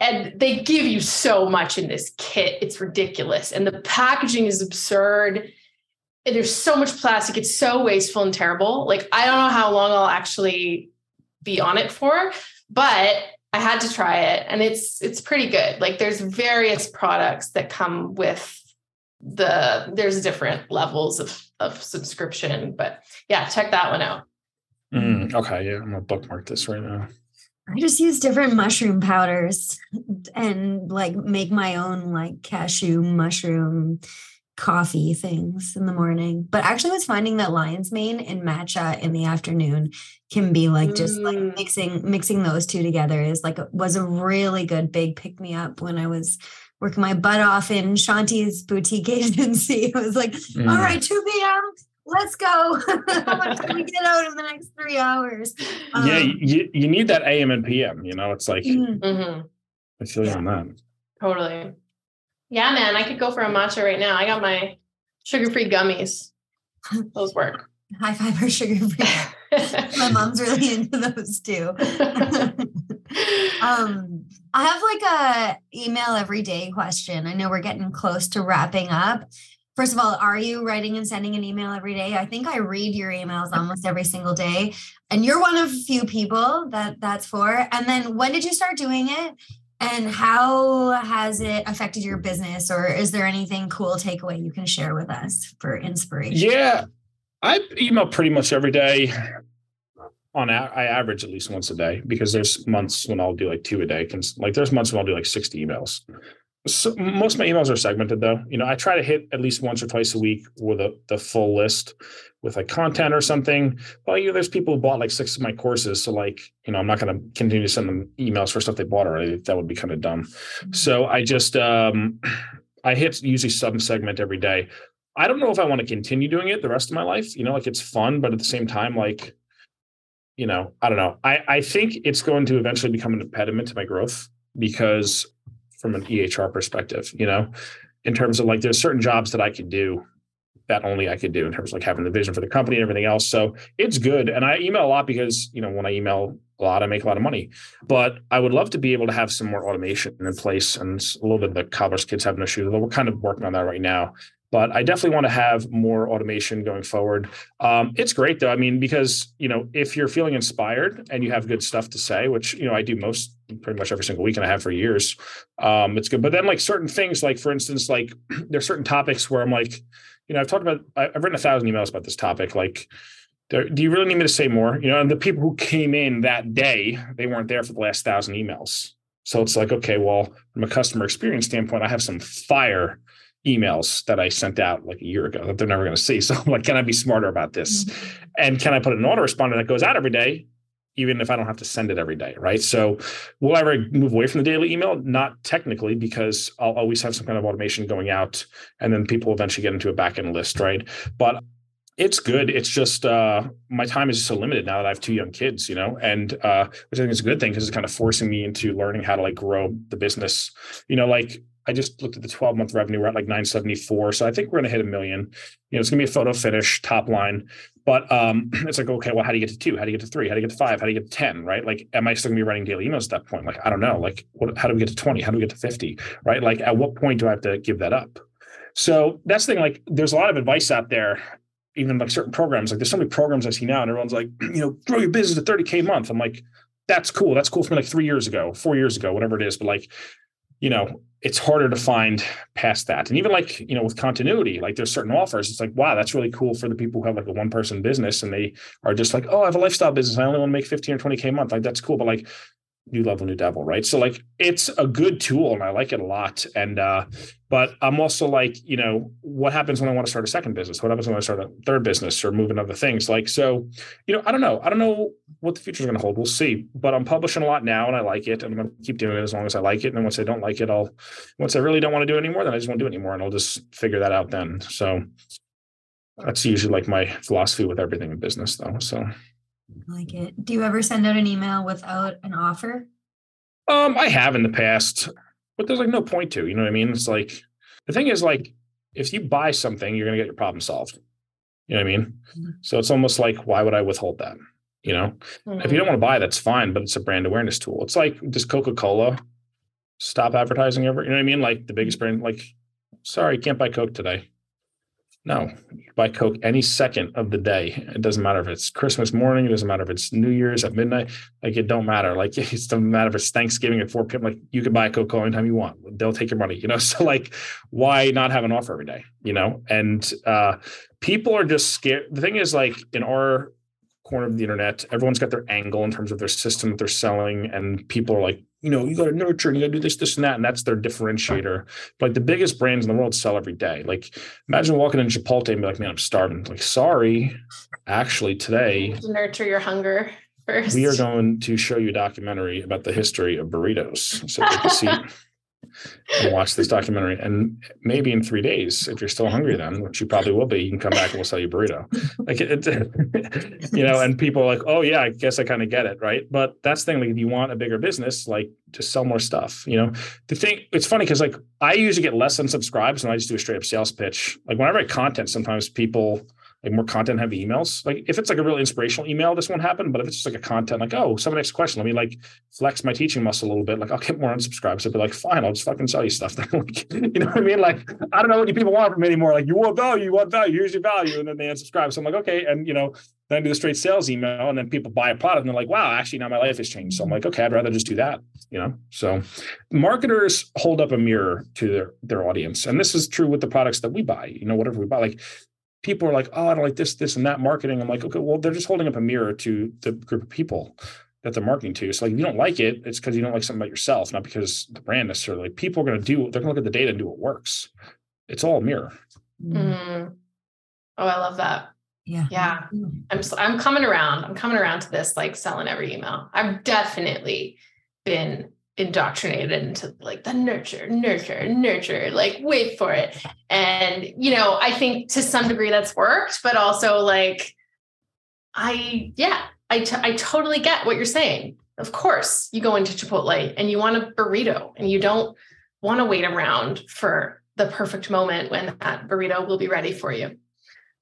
And they give you so much in this kit. It's ridiculous. And the packaging is absurd. And there's so much plastic. It's so wasteful and terrible. Like, I don't know how long I'll actually be on it for, but I had to try it and it's it's pretty good. Like there's various products that come with the there's different levels of of subscription, but yeah, check that one out. Mm, okay, yeah, I'm gonna bookmark this right now. I just use different mushroom powders and like make my own like cashew mushroom coffee things in the morning. But actually was finding that lion's mane and matcha in the afternoon can be like just mm. like mixing mixing those two together is like was a really good big pick me up when I was working my butt off in Chanti's boutique agency. It was like, mm. all right, 2 p.m. Let's go. How much can we get out in the next three hours? Um, yeah, you, you need that AM and PM. You know, it's like mm-hmm. I feel you yeah. on that. Totally. Yeah, man, I could go for a matcha right now. I got my sugar-free gummies. Those work. High fiber sugar-free. my mom's really into those too. um, I have like a email every day question. I know we're getting close to wrapping up. First of all, are you writing and sending an email every day? I think I read your emails almost every single day, and you're one of a few people that that's for. And then, when did you start doing it? And how has it affected your business, or is there anything cool takeaway you can share with us for inspiration? Yeah, I email pretty much every day. On I average at least once a day because there's months when I'll do like two a day. Like there's months when I'll do like 60 emails. So most of my emails are segmented though. You know, I try to hit at least once or twice a week with a, the full list with like content or something. Well, you know, there's people who bought like six of my courses. So like, you know, I'm not going to continue to send them emails for stuff they bought already. That would be kind of dumb. Mm-hmm. So I just, um, I, I hit usually some segment every day. I don't know if I want to continue doing it the rest of my life. You know, like it's fun, but at the same time, like, you know, I don't know. I, I think it's going to eventually become an impediment to my growth because from an EHR perspective, you know, in terms of like there's certain jobs that I could do that only I could do in terms of like having the vision for the company and everything else. So it's good. And I email a lot because, you know, when I email a lot, I make a lot of money. But I would love to be able to have some more automation in place and a little bit of the cobbler's kids have no shoes. Although we're kind of working on that right now. But I definitely want to have more automation going forward. Um, it's great though. I mean, because you know, if you're feeling inspired and you have good stuff to say, which you know I do most pretty much every single week and I have for years, um, it's good. But then like certain things, like for instance, like there's certain topics where I'm like, you know, I've talked about, I've written a thousand emails about this topic. Like, do you really need me to say more? You know, and the people who came in that day, they weren't there for the last thousand emails. So it's like, okay, well, from a customer experience standpoint, I have some fire emails that I sent out like a year ago that they're never going to see. So I'm like, can I be smarter about this? Mm-hmm. And can I put an autoresponder that goes out every day even if I don't have to send it every day, right? So will I ever move away from the daily email? Not technically, because I'll always have some kind of automation going out, and then people eventually get into a backend list, right? But it's good. It's just uh, my time is so limited now that I have two young kids, you know, and uh, which I think is a good thing because it's kind of forcing me into learning how to like grow the business. You know, like I just looked at the 12 month revenue. We're at like 974. So I think we're going to hit a million. You know, it's going to be a photo finish top line. But um, it's like, okay, well, how do you get to two? How do you get to three? How do you get to five? How do you get to 10? Right. Like, am I still gonna be writing daily emails at that point? Like, I don't know. Like, what, how do we get to 20? How do we get to 50? Right. Like, at what point do I have to give that up? So that's the thing. Like, there's a lot of advice out there, even like certain programs. Like, there's so many programs I see now, and everyone's like, you know, grow your business to 30K a month. I'm like, that's cool. That's cool for me like three years ago, four years ago, whatever it is. But like, you know, it's harder to find past that. And even like, you know, with continuity, like there's certain offers. It's like, wow, that's really cool for the people who have like a one person business and they are just like, oh, I have a lifestyle business. I only want to make 15 or 20K a month. Like that's cool. But like new level, new devil, right? So like it's a good tool and I like it a lot. And uh, but I'm also like, you know, what happens when I want to start a second business? What happens when I start a third business or move into other things? Like, so, you know, I don't know. I don't know what the future is going to hold. We'll see. But I'm publishing a lot now and I like it. And I'm going to keep doing it as long as I like it. And then once I don't like it, I'll once I really don't want to do it anymore, then I just won't do it anymore. And I'll just figure that out then. So that's usually like my philosophy with everything in business though. So I like it. Do you ever send out an email without an offer? Um, I have in the past, but there's like no point to, you know what I mean? It's like the thing is like if you buy something, you're gonna get your problem solved. You know what I mean? Mm-hmm. So it's almost like why would I withhold that? You know, mm-hmm. if you don't want to buy, that's fine, but it's a brand awareness tool. It's like does Coca-Cola stop advertising ever? You know what I mean? Like the biggest brand, like, sorry, can't buy Coke today. No, buy Coke any second of the day. It doesn't matter if it's Christmas morning. It doesn't matter if it's New Year's at midnight. Like it don't matter. Like it doesn't matter if it's Thanksgiving at 4 p.m. Like you can buy a Coke anytime you want. They'll take your money, you know? So like, why not have an offer every day, you know? And uh, people are just scared. The thing is like in our corner of the internet, everyone's got their angle in terms of their system that they're selling. And people are like, you know, you got to nurture, you got to do this, this, and that. And that's their differentiator. But like the biggest brands in the world sell every day. Like imagine walking in Chipotle and be like, man, I'm starving. Like, sorry, actually today. To nurture your hunger first. We are going to show you a documentary about the history of burritos. So take a seat and watch this documentary. And maybe in three days, if you're still hungry, then which you probably will be, you can come back and we'll sell you burrito. Like it, it you know, and people are like, oh yeah, I guess I kind of get it, right? But that's the thing. Like, if you want a bigger business, like just sell more stuff. You know, the thing it's funny because like I usually get less unsubscribes and I just do a straight up sales pitch. Like when I write content, sometimes people like more content heavy emails. Like if it's like a really inspirational email, this won't happen. But if it's just like a content, like, oh, someone asks a question, let me like flex my teaching muscle a little bit. Like I'll get more unsubscribes. I'll be like, fine, I'll just fucking sell you stuff. like, you know what I mean? Like, I don't know what you people want from me anymore. Like you want value, you want value, here's your value. And then they unsubscribe. So I'm like, okay. And you know, then I do the straight sales email and then people buy a product and they're like, wow, actually now my life has changed. So I'm like, okay, I'd rather just do that, you know? So marketers hold up a mirror to their, their audience. And this is true with the products that we buy, you know, whatever we buy, like people are like, oh, I don't like this, this, and that marketing. I'm like, okay, well, they're just holding up a mirror to the group of people that they're marketing to. So like, if you don't like it, it's because you don't like something about yourself, not because the brand necessarily. Like, people are going to do, they're going to look at the data and do what works. It's all a mirror. Mm. Oh, I love that. Yeah. Yeah. I'm, I'm coming around. I'm coming around to this, like selling every email. I've definitely been indoctrinated into like the nurture, nurture, nurture, like wait for it. And, you know, I think to some degree that's worked, but also like, I, yeah, I, t- I totally get what you're saying. Of course, you go into Chipotle and you want a burrito and you don't want to wait around for the perfect moment when that burrito will be ready for you.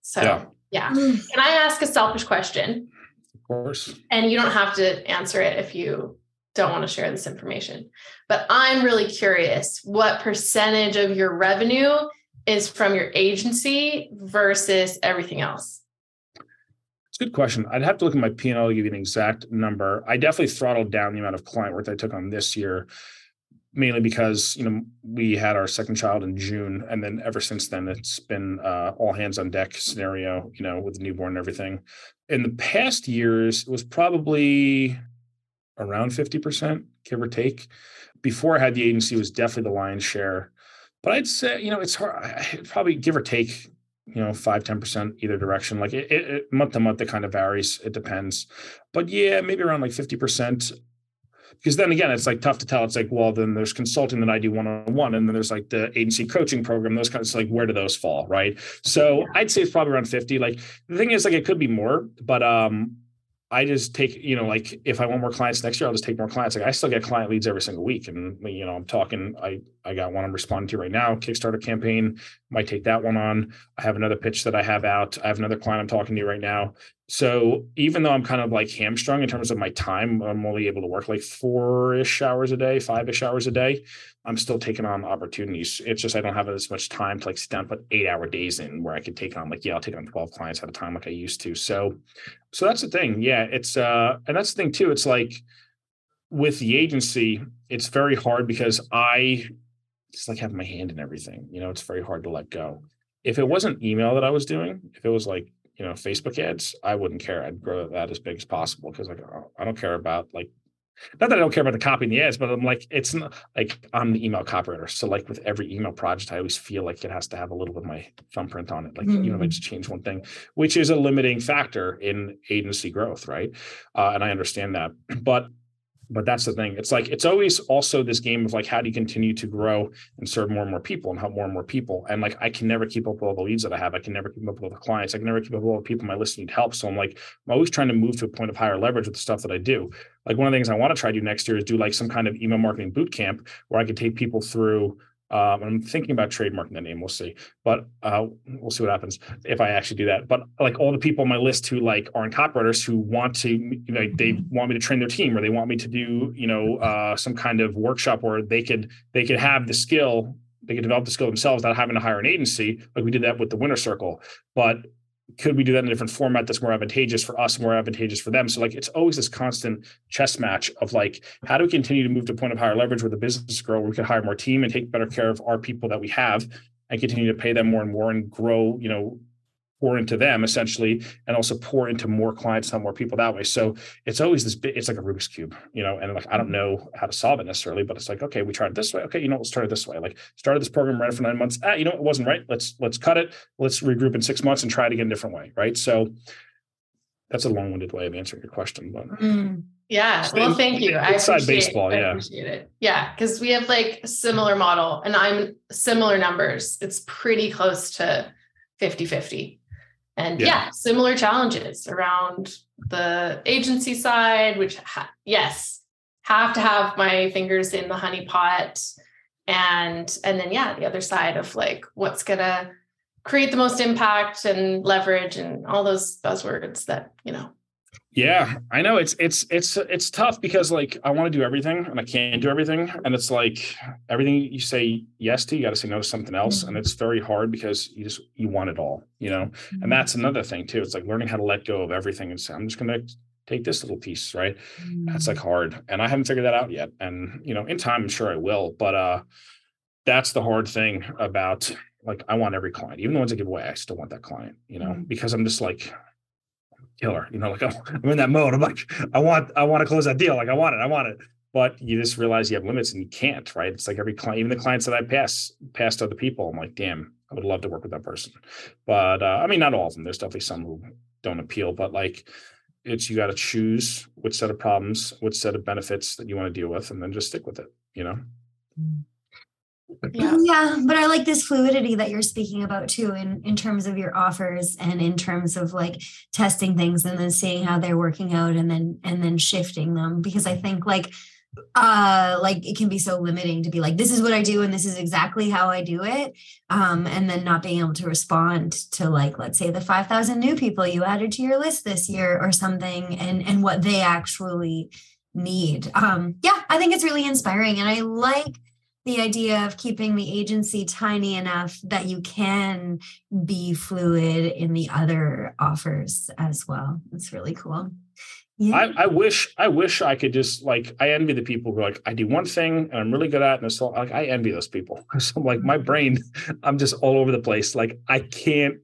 So, yeah. yeah. Mm. Can I ask a selfish question? Of course. And you don't have to answer it if you don't want to share this information. But I'm really curious what percentage of your revenue is from your agency versus everything else? It's a good question. I'd have to look at my P&L to give you an exact number. I definitely throttled down the amount of client work that I took on this year, mainly because, you know, we had our second child in June. And then ever since then, it's been uh, all hands on deck scenario, you know, with the newborn and everything. In the past years, it was probably around 50%, give or take. Before I had the agency, was definitely the lion's share. But I'd say, you know, it's hard, I'd probably give or take, you know, five, 10% either direction. Like it, it, month to month, it kind of varies. It depends. But yeah, maybe around like 50%. Because then again, it's like tough to tell. It's like, well, then there's consulting that I do one on one, and then there's like the agency coaching program. Those kinds of like, where do those fall, right? So I'd say it's probably around fifty. Like the thing is, like, it could be more, but um, I just take, you know, like if I want more clients next year, I'll just take more clients. Like I still get client leads every single week. And you know, I'm talking, I I got one I'm responding to right now, Kickstarter campaign. Might take that one on. I have another pitch that I have out. I have another client I'm talking to right now. So even though I'm kind of like hamstrung in terms of my time, I'm only able to work like four-ish hours a day, five-ish hours a day. I'm still taking on opportunities. It's just I don't have as much time to like sit down put eight hour days in where I could take on like, yeah, I'll take on 12 clients at a time like I used to. So so that's the thing. Yeah. It's uh and that's the thing too. It's like with the agency, it's very hard because I just like have my hand in everything. You know, it's very hard to let go. If it wasn't email that I was doing, if it was like you know facebook ads i wouldn't care i'd grow that as big as possible because like i don't care about like not that I don't care about the copy and the ads, but I'm like, it's not like I'm the email copywriter. So like with every email project, I always feel like it has to have a little bit of my thumbprint on it. Like, mm-hmm. you know, I just change one thing, which is a limiting factor in agency growth. Right. Uh, and I understand that. But but that's the thing. It's like it's always also this game of like how do you continue to grow and serve more and more people and help more and more people? And like i can never keep up with all the leads that i have. I can never keep up with all the clients. I can never keep up with all the people my list need help. So i'm like i'm always trying to move to a point of higher leverage with the stuff that i do. Like one of the things i want to try to do next year is do like some kind of email marketing boot camp where i could take people through um, I'm thinking about trademarking the name. We'll see, but uh, we'll see what happens if I actually do that. But like all the people on my list who like are in copywriters who want to, you know, they mm-hmm. want me to train their team or they want me to do, you know, uh, some kind of workshop where they could they could have the skill, they could develop the skill themselves without having to hire an agency. Like we did that with the Winner Circle, but could we do that in a different format that's more advantageous for us, more advantageous for them? So like it's always this constant chess match of like how do we continue to move to a point of higher leverage where the business grow, where we can hire more team and take better care of our people that we have and continue to pay them more and more and grow, you know, pour into them essentially and also pour into more clients and more people that way so it's always this bit it's like a rubik's cube you know and like i don't know how to solve it necessarily but it's like okay we tried it this way okay you know let's try it this way like started this program right for nine months ah you know it wasn't right let's let's cut it let's regroup in six months and try it again a different way right so that's a long-winded way of answering your question but mm. Yeah. Well, thank you. I inside baseball. Yeah. I appreciate it. Yeah. Cause we have like a similar model and I'm similar numbers. It's pretty close to 50 50. And yeah. yeah, similar challenges around the agency side, which, ha- yes, have to have my fingers in the honey pot. And, and then, yeah, the other side of like what's going to create the most impact and leverage and all those buzzwords that, you know, yeah, I know it's it's it's it's tough because like I want to do everything and I can't do everything, and it's like everything you say yes to, you got to say no to something else, mm-hmm. and it's very hard because you just you want it all, you know. Mm-hmm. And that's another thing too. It's like learning how to let go of everything and say I'm just gonna take this little piece, right? Mm-hmm. That's like hard, and I haven't figured that out yet. And you know, in time, I'm sure I will, but uh, that's the hard thing about like I want every client, even the ones I give away, I still want that client, you know, mm-hmm. because I'm just like killer. You know, like I'm in that mode. I'm like, I want, I want to close that deal. Like I want it, I want it. But you just realize you have limits and you can't, right? It's like every client, even the clients that I pass, passed to other people. I'm like, damn, I would love to work with that person. But uh, I mean, not all of them. There's definitely some who don't appeal, but like it's you got to choose which set of problems, which set of benefits that you want to deal with, and then just stick with it. You know. Yeah. yeah but i like this fluidity that you're speaking about too in in terms of your offers and in terms of like testing things and then seeing how they're working out and then and then shifting them because i think like uh like it can be so limiting to be like this is what i do and this is exactly how i do it um and then not being able to respond to like let's say the 5000 new people you added to your list this year or something and and what they actually need um yeah i think it's really inspiring and i like the idea of keeping the agency tiny enough that you can be fluid in the other offers as well it's really cool yeah. I, I wish I wish I could just like I envy the people who are like I do one thing and I'm really good at it and so like I envy those people. So I'm like my brain, I'm just all over the place. Like I can't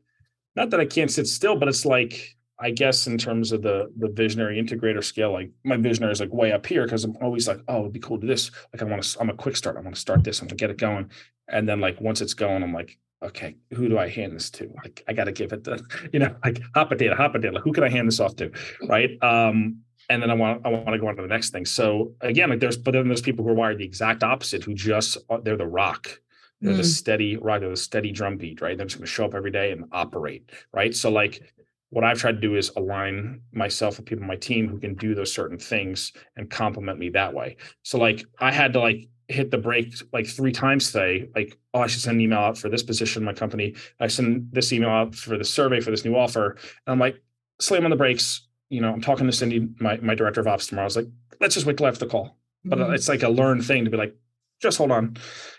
not that I can't sit still, but it's like I guess in terms of the the visionary integrator scale, like my visionary is like way up here because I'm always like, oh, it'd be cool to do this. Like I want to, I'm a quick start. I want to start this. I'm gonna get it going. And then like once it's going, I'm like, okay, who do I hand this to? Like, I got to give it the, you know, like hot potato, hot potato. Like, who can I hand this off to? Right. Um, and then I want I want to go on to the next thing. So again, like there's but then there's people who are wired the exact opposite, who just they're the rock. They're mm. the steady rock, they're the steady drum beat, right? They're just gonna show up every day and operate, right? So like what I've tried to do is align myself with people on my team who can do those certain things and complement me that way. So like I had to like hit the brake like three times today. Like, oh, I should send an email out for this position in my company. I send this email out for the survey for this new offer. And I'm like, slam on the brakes. You know, I'm talking to Cindy, my, my director of ops tomorrow. I was like, let's just wait till after the call. But mm-hmm. it's like a learned thing to be like, just hold on.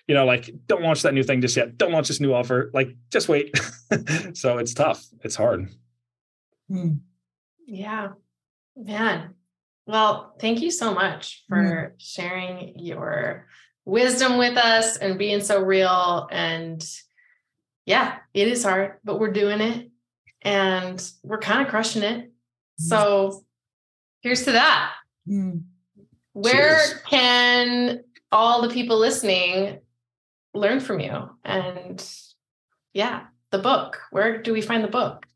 You know, like don't launch that new thing just yet. Don't launch this new offer. Like just wait. so it's tough. It's hard. Mm. Yeah. Man, well, thank you so much for mm. sharing your wisdom with us and being so real. And yeah, it is hard, but we're doing it and we're kind of crushing it. Mm. So here's to that. Mm. Where Cheers. can all the people listening learn from you? And yeah, the book. Where do we find the book?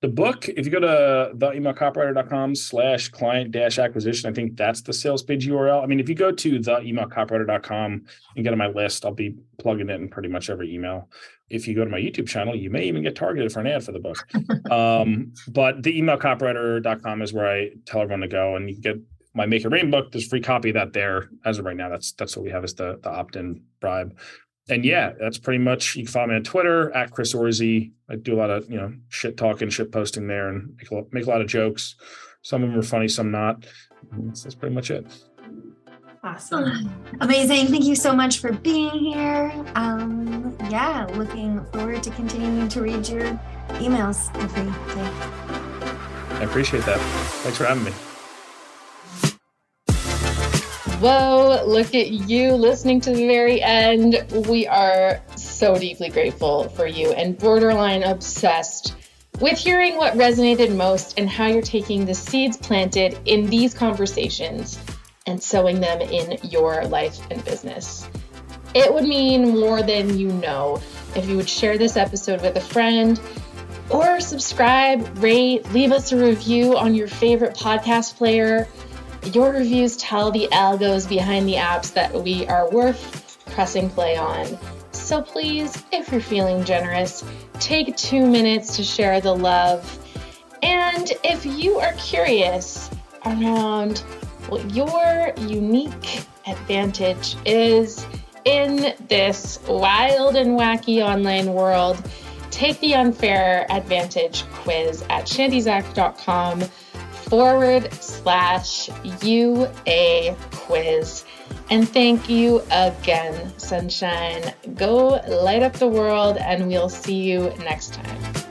The book, if you go to the emailcopywriter.com slash client dash acquisition, I think that's the sales page URL. I mean, if you go to the emailcopywriter.com and get on my list, I'll be plugging it in pretty much every email. If you go to my YouTube channel, you may even get targeted for an ad for the book. um, but the emailcopywriter.com is where I tell everyone to go and you can get my Make It Rain book. There's free copy of that there as of right now. That's that's what we have as the, the opt-in bribe and yeah, that's pretty much. You can follow me on Twitter at Chris Orzi. I do a lot of you know shit talking, shit posting there, and make a, make a lot of jokes. Some of them are funny, some not. That's, that's pretty much it. Awesome. Amazing. Thank you so much for being here. Um, yeah, looking forward to continuing to read your emails every day. I appreciate that. Thanks for having me. Whoa, look at you listening to the very end. We are so deeply grateful for you and borderline obsessed with hearing what resonated most and how you're taking the seeds planted in these conversations and sowing them in your life and business. It would mean more than you know if you would share this episode with a friend or subscribe, rate, leave us a review on your favorite podcast player your reviews tell the algos behind the apps that we are worth pressing play on. So please, if you're feeling generous, take two minutes to share the love. And if you are curious around what your unique advantage is in this wild and wacky online world, take the unfair advantage quiz at chantizak.com forward slash UA quiz. And thank you again, Sunshine. Go light up the world, and we'll see you next time.